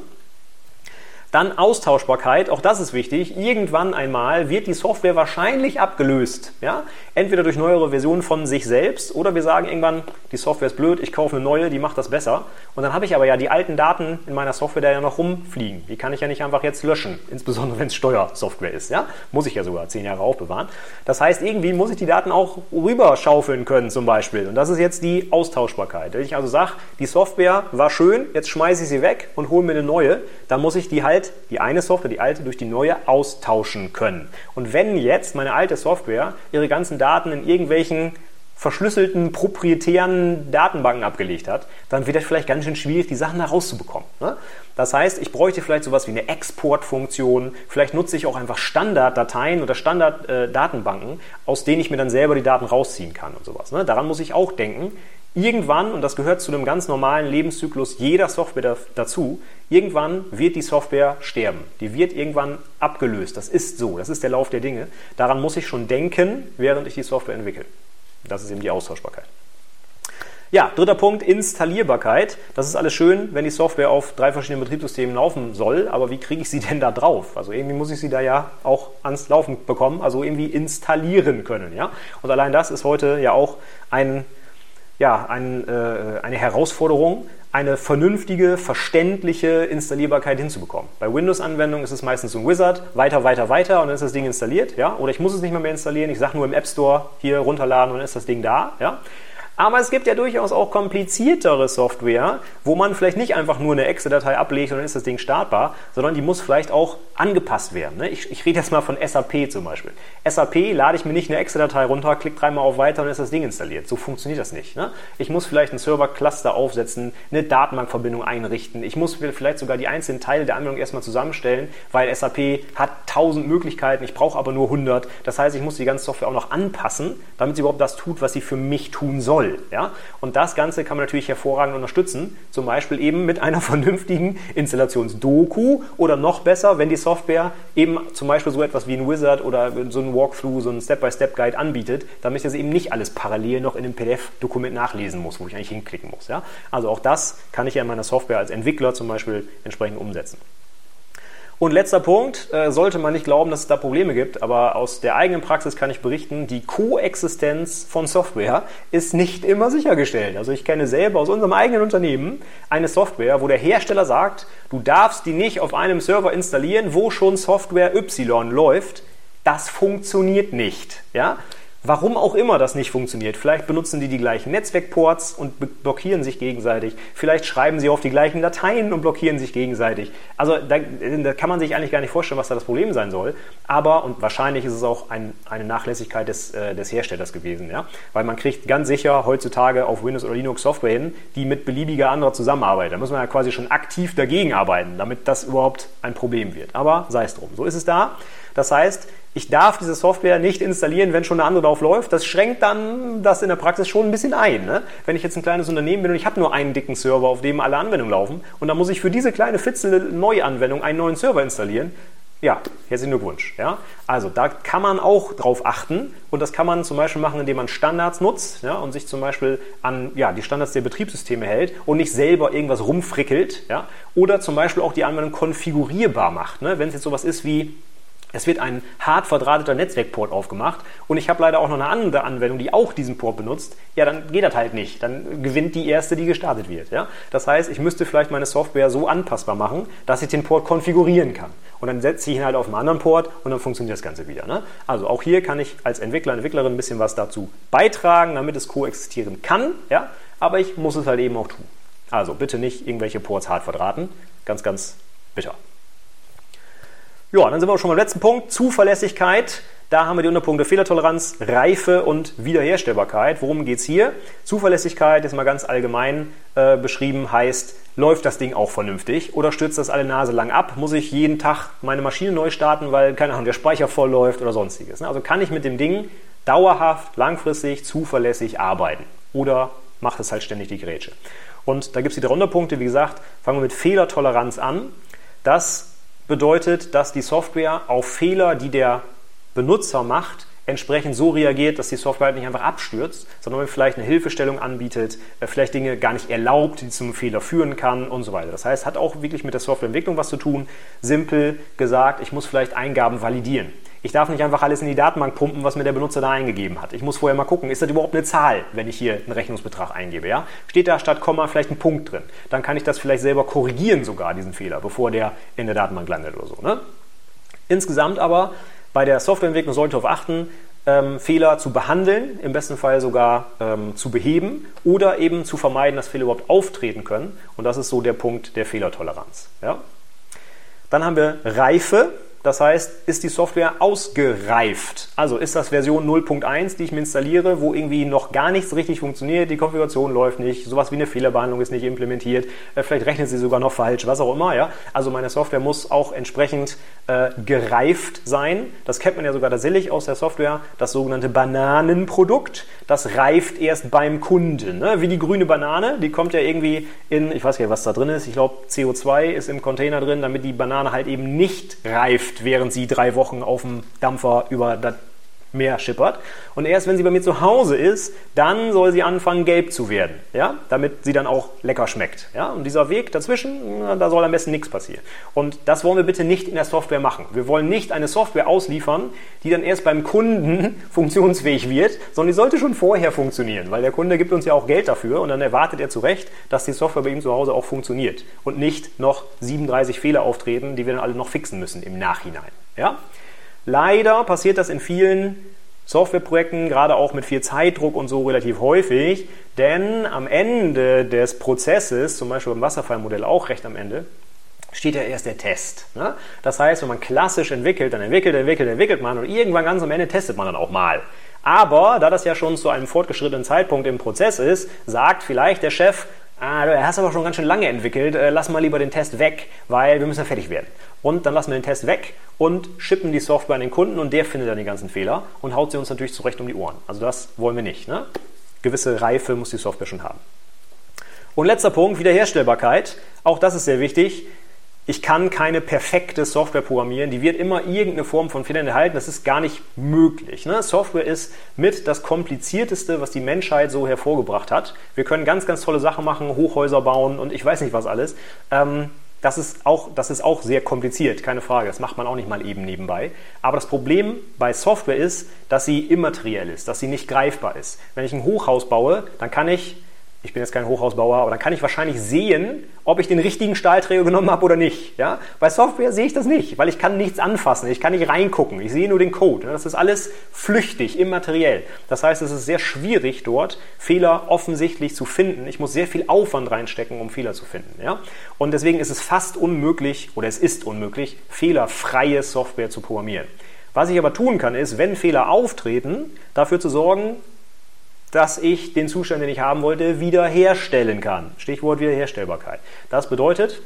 Dann Austauschbarkeit, auch das ist wichtig. Irgendwann einmal wird die Software wahrscheinlich abgelöst. Ja? Entweder durch neuere Versionen von sich selbst oder wir sagen irgendwann, die Software ist blöd, ich kaufe eine neue, die macht das besser. Und dann habe ich aber ja die alten Daten in meiner Software da ja noch rumfliegen. Die kann ich ja nicht einfach jetzt löschen, insbesondere wenn es Steuersoftware ist. Ja? Muss ich ja sogar zehn Jahre aufbewahren. Das heißt, irgendwie muss ich die Daten auch rüberschaufeln können zum Beispiel. Und das ist jetzt die Austauschbarkeit. Wenn ich also sage, die Software war schön, jetzt schmeiße ich sie weg und hole mir eine neue, dann muss ich die halt halt die eine Software, die alte, durch die neue austauschen können. Und wenn jetzt meine alte Software ihre ganzen Daten in irgendwelchen verschlüsselten proprietären Datenbanken abgelegt hat, dann wird es vielleicht ganz schön schwierig, die Sachen da rauszubekommen. Ne? Das heißt, ich bräuchte vielleicht sowas wie eine Exportfunktion, vielleicht nutze ich auch einfach Standarddateien oder Standarddatenbanken, äh, aus denen ich mir dann selber die Daten rausziehen kann und sowas. Ne? Daran muss ich auch denken. Irgendwann, und das gehört zu einem ganz normalen Lebenszyklus jeder Software dazu, irgendwann wird die Software sterben. Die wird irgendwann abgelöst. Das ist so, das ist der Lauf der Dinge. Daran muss ich schon denken, während ich die Software entwickle. Das ist eben die Austauschbarkeit. Ja, dritter Punkt, Installierbarkeit. Das ist alles schön, wenn die Software auf drei verschiedenen Betriebssystemen laufen soll, aber wie kriege ich sie denn da drauf? Also irgendwie muss ich sie da ja auch ans Laufen bekommen, also irgendwie installieren können. Ja? Und allein das ist heute ja auch ein ja, ein, äh, eine Herausforderung, eine vernünftige, verständliche Installierbarkeit hinzubekommen. Bei Windows-Anwendungen ist es meistens ein Wizard, weiter, weiter, weiter und dann ist das Ding installiert. Ja? Oder ich muss es nicht mehr, mehr installieren, ich sage nur im App Store hier runterladen und dann ist das Ding da. Ja? Aber es gibt ja durchaus auch kompliziertere Software, wo man vielleicht nicht einfach nur eine Excel-Datei ablegt und dann ist das Ding startbar, sondern die muss vielleicht auch angepasst werden. Ne? Ich, ich rede jetzt mal von SAP zum Beispiel. SAP lade ich mir nicht eine Excel-Datei runter, klicke dreimal auf Weiter und ist das Ding installiert. So funktioniert das nicht. Ne? Ich muss vielleicht einen Server-Cluster aufsetzen, eine Datenbankverbindung einrichten. Ich muss vielleicht sogar die einzelnen Teile der Anwendung erstmal zusammenstellen, weil SAP hat tausend Möglichkeiten, ich brauche aber nur 100. Das heißt, ich muss die ganze Software auch noch anpassen, damit sie überhaupt das tut, was sie für mich tun soll soll. Ja? Und das Ganze kann man natürlich hervorragend unterstützen, zum Beispiel eben mit einer vernünftigen Installationsdoku oder noch besser, wenn die Software eben zum Beispiel so etwas wie ein Wizard oder so ein Walkthrough, so ein Step-by-Step-Guide anbietet, damit ich das eben nicht alles parallel noch in einem PDF-Dokument nachlesen muss, wo ich eigentlich hinklicken muss. Ja? Also auch das kann ich ja in meiner Software als Entwickler zum Beispiel entsprechend umsetzen. Und letzter Punkt, äh, sollte man nicht glauben, dass es da Probleme gibt, aber aus der eigenen Praxis kann ich berichten, die Koexistenz von Software ist nicht immer sichergestellt. Also ich kenne selber aus unserem eigenen Unternehmen eine Software, wo der Hersteller sagt, du darfst die nicht auf einem Server installieren, wo schon Software Y läuft. Das funktioniert nicht. Ja? Warum auch immer das nicht funktioniert. Vielleicht benutzen die die gleichen Netzwerkports und blockieren sich gegenseitig. Vielleicht schreiben sie auf die gleichen Dateien und blockieren sich gegenseitig. Also da, da kann man sich eigentlich gar nicht vorstellen, was da das Problem sein soll. Aber, und wahrscheinlich ist es auch ein, eine Nachlässigkeit des, äh, des Herstellers gewesen. Ja? Weil man kriegt ganz sicher heutzutage auf Windows oder Linux Software hin, die mit beliebiger anderer zusammenarbeitet. Da muss man ja quasi schon aktiv dagegen arbeiten, damit das überhaupt ein Problem wird. Aber sei es drum. So ist es da. Das heißt, ich darf diese Software nicht installieren, wenn schon eine andere drauf läuft. Das schränkt dann das in der Praxis schon ein bisschen ein. Ne? Wenn ich jetzt ein kleines Unternehmen bin und ich habe nur einen dicken Server, auf dem alle Anwendungen laufen, und dann muss ich für diese kleine Fitzel Neuanwendung einen neuen Server installieren, ja, herzlichen Glückwunsch. Ja? Also da kann man auch drauf achten und das kann man zum Beispiel machen, indem man Standards nutzt ja, und sich zum Beispiel an ja, die Standards der Betriebssysteme hält und nicht selber irgendwas rumfrickelt. Ja? Oder zum Beispiel auch die Anwendung konfigurierbar macht. Ne? Wenn es jetzt sowas ist wie es wird ein hart verdrahteter Netzwerkport aufgemacht und ich habe leider auch noch eine andere Anwendung, die auch diesen Port benutzt. Ja, dann geht das halt nicht. Dann gewinnt die erste, die gestartet wird. Ja? Das heißt, ich müsste vielleicht meine Software so anpassbar machen, dass ich den Port konfigurieren kann. Und dann setze ich ihn halt auf einen anderen Port und dann funktioniert das Ganze wieder. Ne? Also auch hier kann ich als Entwickler, Entwicklerin ein bisschen was dazu beitragen, damit es koexistieren kann. Ja? Aber ich muss es halt eben auch tun. Also bitte nicht irgendwelche Ports hart verdrahten. Ganz, ganz bitter. Ja, dann sind wir schon beim letzten Punkt. Zuverlässigkeit. Da haben wir die Unterpunkte Fehlertoleranz, Reife und Wiederherstellbarkeit. Worum geht es hier? Zuverlässigkeit ist mal ganz allgemein äh, beschrieben, heißt, läuft das Ding auch vernünftig oder stürzt das alle Nase lang ab? Muss ich jeden Tag meine Maschine neu starten, weil, keine Ahnung, der Speicher voll läuft oder sonstiges? Ne? Also kann ich mit dem Ding dauerhaft, langfristig, zuverlässig arbeiten oder macht es halt ständig die Grätsche? Und da gibt es die drei Unterpunkte, wie gesagt, fangen wir mit Fehlertoleranz an. Das bedeutet, dass die Software auf Fehler, die der Benutzer macht, entsprechend so reagiert, dass die Software halt nicht einfach abstürzt, sondern vielleicht eine Hilfestellung anbietet, äh, vielleicht Dinge gar nicht erlaubt, die zum Fehler führen kann und so weiter. Das heißt, hat auch wirklich mit der Softwareentwicklung was zu tun. Simpel gesagt, ich muss vielleicht Eingaben validieren. Ich darf nicht einfach alles in die Datenbank pumpen, was mir der Benutzer da eingegeben hat. Ich muss vorher mal gucken, ist das überhaupt eine Zahl, wenn ich hier einen Rechnungsbetrag eingebe? Ja? Steht da statt Komma vielleicht ein Punkt drin? Dann kann ich das vielleicht selber korrigieren sogar, diesen Fehler, bevor der in der Datenbank landet oder so. Ne? Insgesamt aber bei der Softwareentwicklung sollte darauf achten, ähm, Fehler zu behandeln, im besten Fall sogar ähm, zu beheben oder eben zu vermeiden, dass Fehler überhaupt auftreten können. Und das ist so der Punkt der Fehlertoleranz. Ja? Dann haben wir Reife. Das heißt, ist die Software ausgereift? Also ist das Version 0.1, die ich mir installiere, wo irgendwie noch gar nichts richtig funktioniert, die Konfiguration läuft nicht, sowas wie eine Fehlerbehandlung ist nicht implementiert, äh, vielleicht rechnet sie sogar noch falsch, was auch immer. Ja? Also meine Software muss auch entsprechend äh, gereift sein. Das kennt man ja sogar tatsächlich aus der Software, das sogenannte Bananenprodukt. Das reift erst beim Kunden. Ne? Wie die grüne Banane, die kommt ja irgendwie in, ich weiß gar nicht, was da drin ist, ich glaube CO2 ist im Container drin, damit die Banane halt eben nicht reift während sie drei Wochen auf dem Dampfer über das Meer schippert. Und erst wenn sie bei mir zu Hause ist, dann soll sie anfangen, gelb zu werden, ja? damit sie dann auch lecker schmeckt. Ja? Und dieser Weg dazwischen, da soll am besten nichts passieren. Und das wollen wir bitte nicht in der Software machen. Wir wollen nicht eine Software ausliefern, die dann erst beim Kunden funktionsfähig wird, sondern die sollte schon vorher funktionieren, weil der Kunde gibt uns ja auch Geld dafür und dann erwartet er zu Recht, dass die Software bei ihm zu Hause auch funktioniert und nicht noch 37 Fehler auftreten, die wir dann alle noch fixen müssen im Nachhinein. Ja? Leider passiert das in vielen Softwareprojekten, gerade auch mit viel Zeitdruck und so relativ häufig, denn am Ende des Prozesses, zum Beispiel beim Wasserfallmodell auch recht am Ende, steht ja erst der Test. Ne? Das heißt, wenn man klassisch entwickelt, dann entwickelt, entwickelt, entwickelt man und irgendwann ganz am Ende testet man dann auch mal. Aber da das ja schon zu einem fortgeschrittenen Zeitpunkt im Prozess ist, sagt vielleicht der Chef, ah, du hast aber schon ganz schön lange entwickelt, äh, lass mal lieber den Test weg, weil wir müssen ja fertig werden. Und dann lassen wir den Test weg und schippen die Software an den Kunden und der findet dann die ganzen Fehler und haut sie uns natürlich zurecht um die Ohren. Also das wollen wir nicht. Ne? Gewisse Reife muss die Software schon haben. Und letzter Punkt, Wiederherstellbarkeit. Auch das ist sehr wichtig. Ich kann keine perfekte Software programmieren, die wird immer irgendeine Form von Fehlern erhalten. Das ist gar nicht möglich. Ne? Software ist mit das komplizierteste, was die Menschheit so hervorgebracht hat. Wir können ganz, ganz tolle Sachen machen, Hochhäuser bauen und ich weiß nicht was alles. Ähm, das ist, auch, das ist auch sehr kompliziert, keine Frage. Das macht man auch nicht mal eben nebenbei. Aber das Problem bei Software ist, dass sie immateriell ist, dass sie nicht greifbar ist. Wenn ich ein Hochhaus baue, dann kann ich ich bin jetzt kein Hochhausbauer, aber dann kann ich wahrscheinlich sehen, ob ich den richtigen Stahlträger genommen habe oder nicht. Ja? Bei Software sehe ich das nicht, weil ich kann nichts anfassen, ich kann nicht reingucken, ich sehe nur den Code. Das ist alles flüchtig, immateriell. Das heißt, es ist sehr schwierig dort, Fehler offensichtlich zu finden. Ich muss sehr viel Aufwand reinstecken, um Fehler zu finden. Ja? Und deswegen ist es fast unmöglich, oder es ist unmöglich, fehlerfreie Software zu programmieren. Was ich aber tun kann, ist, wenn Fehler auftreten, dafür zu sorgen, dass ich den Zustand, den ich haben wollte, wiederherstellen kann. Stichwort Wiederherstellbarkeit. Das bedeutet,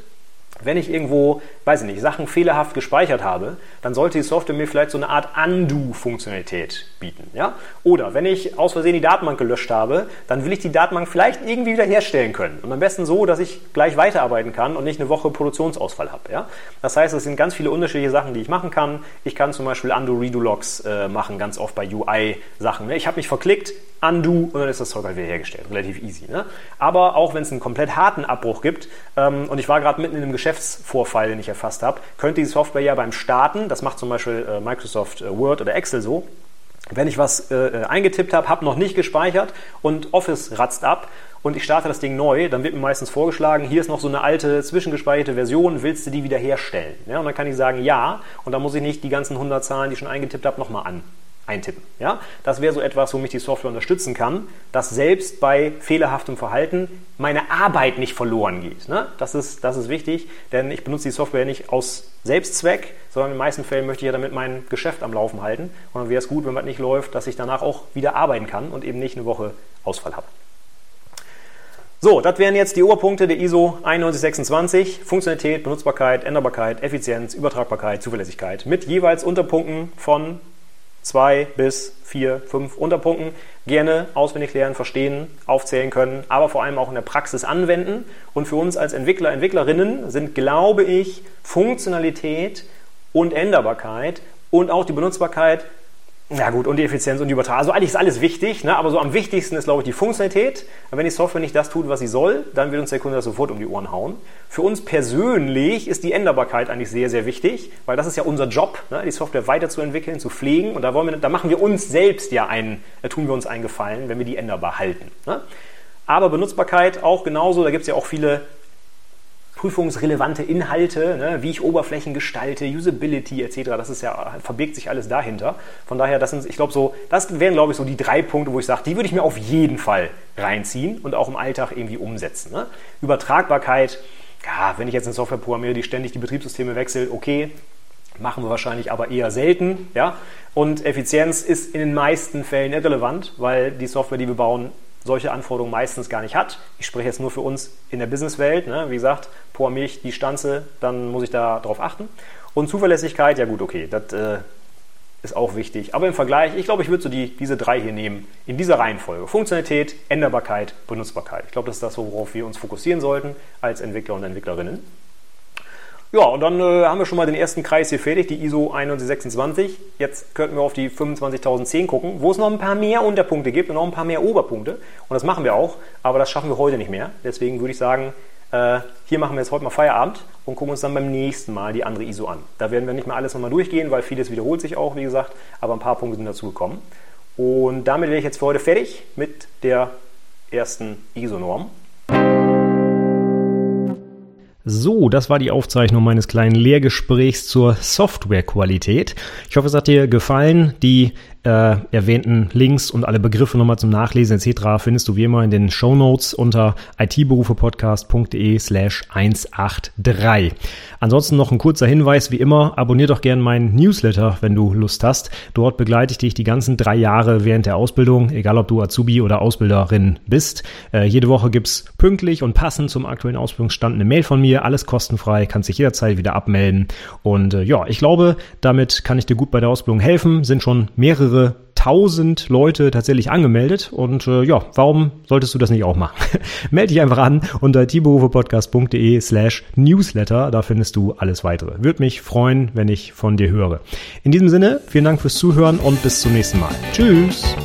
wenn ich irgendwo, weiß ich nicht, Sachen fehlerhaft gespeichert habe, dann sollte die Software mir vielleicht so eine Art Undo-Funktionalität bieten. Ja? Oder wenn ich aus Versehen die Datenbank gelöscht habe, dann will ich die Datenbank vielleicht irgendwie wieder herstellen können. Und am besten so, dass ich gleich weiterarbeiten kann und nicht eine Woche Produktionsausfall habe. Ja? Das heißt, es sind ganz viele unterschiedliche Sachen, die ich machen kann. Ich kann zum Beispiel Undo-Redo-Logs äh, machen, ganz oft bei UI-Sachen. Ne? Ich habe mich verklickt, Undo und dann ist das Zeug halt wieder hergestellt. Relativ easy. Ne? Aber auch wenn es einen komplett harten Abbruch gibt ähm, und ich war gerade mitten in einem Geschäftsvorfall, den ich erfasst habe, könnte die Software ja beim Starten, das macht zum Beispiel äh, Microsoft äh, Word oder Excel so, wenn ich was äh, eingetippt habe, habe noch nicht gespeichert und Office ratzt ab und ich starte das Ding neu, dann wird mir meistens vorgeschlagen, hier ist noch so eine alte zwischengespeicherte Version, willst du die wieder herstellen? Ja, und dann kann ich sagen ja und dann muss ich nicht die ganzen 100 Zahlen, die ich schon eingetippt habe, nochmal an eintippen. Ja? Das wäre so etwas, womit die Software unterstützen kann, dass selbst bei fehlerhaftem Verhalten meine Arbeit nicht verloren geht. Ne? Das, ist, das ist wichtig, denn ich benutze die Software nicht aus Selbstzweck, sondern in den meisten Fällen möchte ich ja damit mein Geschäft am Laufen halten. Und dann wäre es gut, wenn man nicht läuft, dass ich danach auch wieder arbeiten kann und eben nicht eine Woche Ausfall habe. So, das wären jetzt die Oberpunkte der ISO 9126. Funktionalität, Benutzbarkeit, Änderbarkeit, Effizienz, Übertragbarkeit, Zuverlässigkeit mit jeweils Unterpunkten von zwei bis vier, fünf Unterpunkten gerne auswendig lernen, verstehen, aufzählen können, aber vor allem auch in der Praxis anwenden. Und für uns als Entwickler, Entwicklerinnen sind, glaube ich, Funktionalität und Änderbarkeit und auch die Benutzbarkeit ja gut, und die Effizienz und die Übertragung. Also eigentlich ist alles wichtig, ne? aber so am wichtigsten ist, glaube ich, die Funktionalität. wenn die Software nicht das tut, was sie soll, dann wird uns der Kunde das sofort um die Ohren hauen. Für uns persönlich ist die Änderbarkeit eigentlich sehr, sehr wichtig, weil das ist ja unser Job, ne? die Software weiterzuentwickeln, zu pflegen. Und da, wollen wir, da machen wir uns selbst ja einen, da tun wir uns einen Gefallen, wenn wir die änderbar halten. Ne? Aber Benutzbarkeit auch genauso, da gibt es ja auch viele prüfungsrelevante Inhalte, ne, wie ich Oberflächen gestalte, Usability etc. Das ist ja, verbirgt sich alles dahinter. Von daher, das sind, ich glaube so, das wären glaube ich so die drei Punkte, wo ich sage, die würde ich mir auf jeden Fall reinziehen und auch im Alltag irgendwie umsetzen. Ne? Übertragbarkeit, ja, wenn ich jetzt eine Software programmiere, die ständig die Betriebssysteme wechselt, okay, machen wir wahrscheinlich aber eher selten, ja. Und Effizienz ist in den meisten Fällen irrelevant, weil die Software, die wir bauen, solche Anforderungen meistens gar nicht hat. Ich spreche jetzt nur für uns in der Businesswelt. Ne? Wie gesagt, programmiere ich die Stanze, dann muss ich da drauf achten. Und Zuverlässigkeit, ja gut, okay, das äh, ist auch wichtig. Aber im Vergleich, ich glaube, ich würde so die, diese drei hier nehmen, in dieser Reihenfolge. Funktionalität, Änderbarkeit, Benutzbarkeit. Ich glaube, das ist das, worauf wir uns fokussieren sollten als Entwickler und Entwicklerinnen. Ja, und dann äh, haben wir schon mal den ersten Kreis hier fertig, die ISO 9126. Jetzt könnten wir auf die 25010 gucken, wo es noch ein paar mehr Unterpunkte gibt und noch ein paar mehr Oberpunkte. Und das machen wir auch, aber das schaffen wir heute nicht mehr. Deswegen würde ich sagen, äh, hier machen wir jetzt heute mal Feierabend und gucken uns dann beim nächsten Mal die andere ISO an. Da werden wir nicht mehr alles nochmal durchgehen, weil vieles wiederholt sich auch, wie gesagt, aber ein paar Punkte sind dazu gekommen. Und damit wäre ich jetzt für heute fertig mit der ersten ISO-Norm. So, das war die Aufzeichnung meines kleinen Lehrgesprächs zur Softwarequalität. Ich hoffe, es hat dir gefallen. Die äh, erwähnten Links und alle Begriffe nochmal zum Nachlesen etc. findest du wie immer in den Show Notes unter itberufepodcast.de slash 183. Ansonsten noch ein kurzer Hinweis, wie immer, abonnier doch gerne meinen Newsletter, wenn du Lust hast. Dort begleite ich dich die ganzen drei Jahre während der Ausbildung, egal ob du Azubi oder Ausbilderin bist. Äh, jede Woche gibt's pünktlich und passend zum aktuellen Ausbildungsstand eine Mail von mir, alles kostenfrei, kannst dich jederzeit wieder abmelden. Und äh, ja, ich glaube, damit kann ich dir gut bei der Ausbildung helfen. Sind schon mehrere mehrere tausend Leute tatsächlich angemeldet und äh, ja, warum solltest du das nicht auch machen? Melde dich einfach an unter tiberufepodcast.de slash newsletter, da findest du alles weitere. Würde mich freuen, wenn ich von dir höre. In diesem Sinne, vielen Dank fürs Zuhören und bis zum nächsten Mal. Tschüss!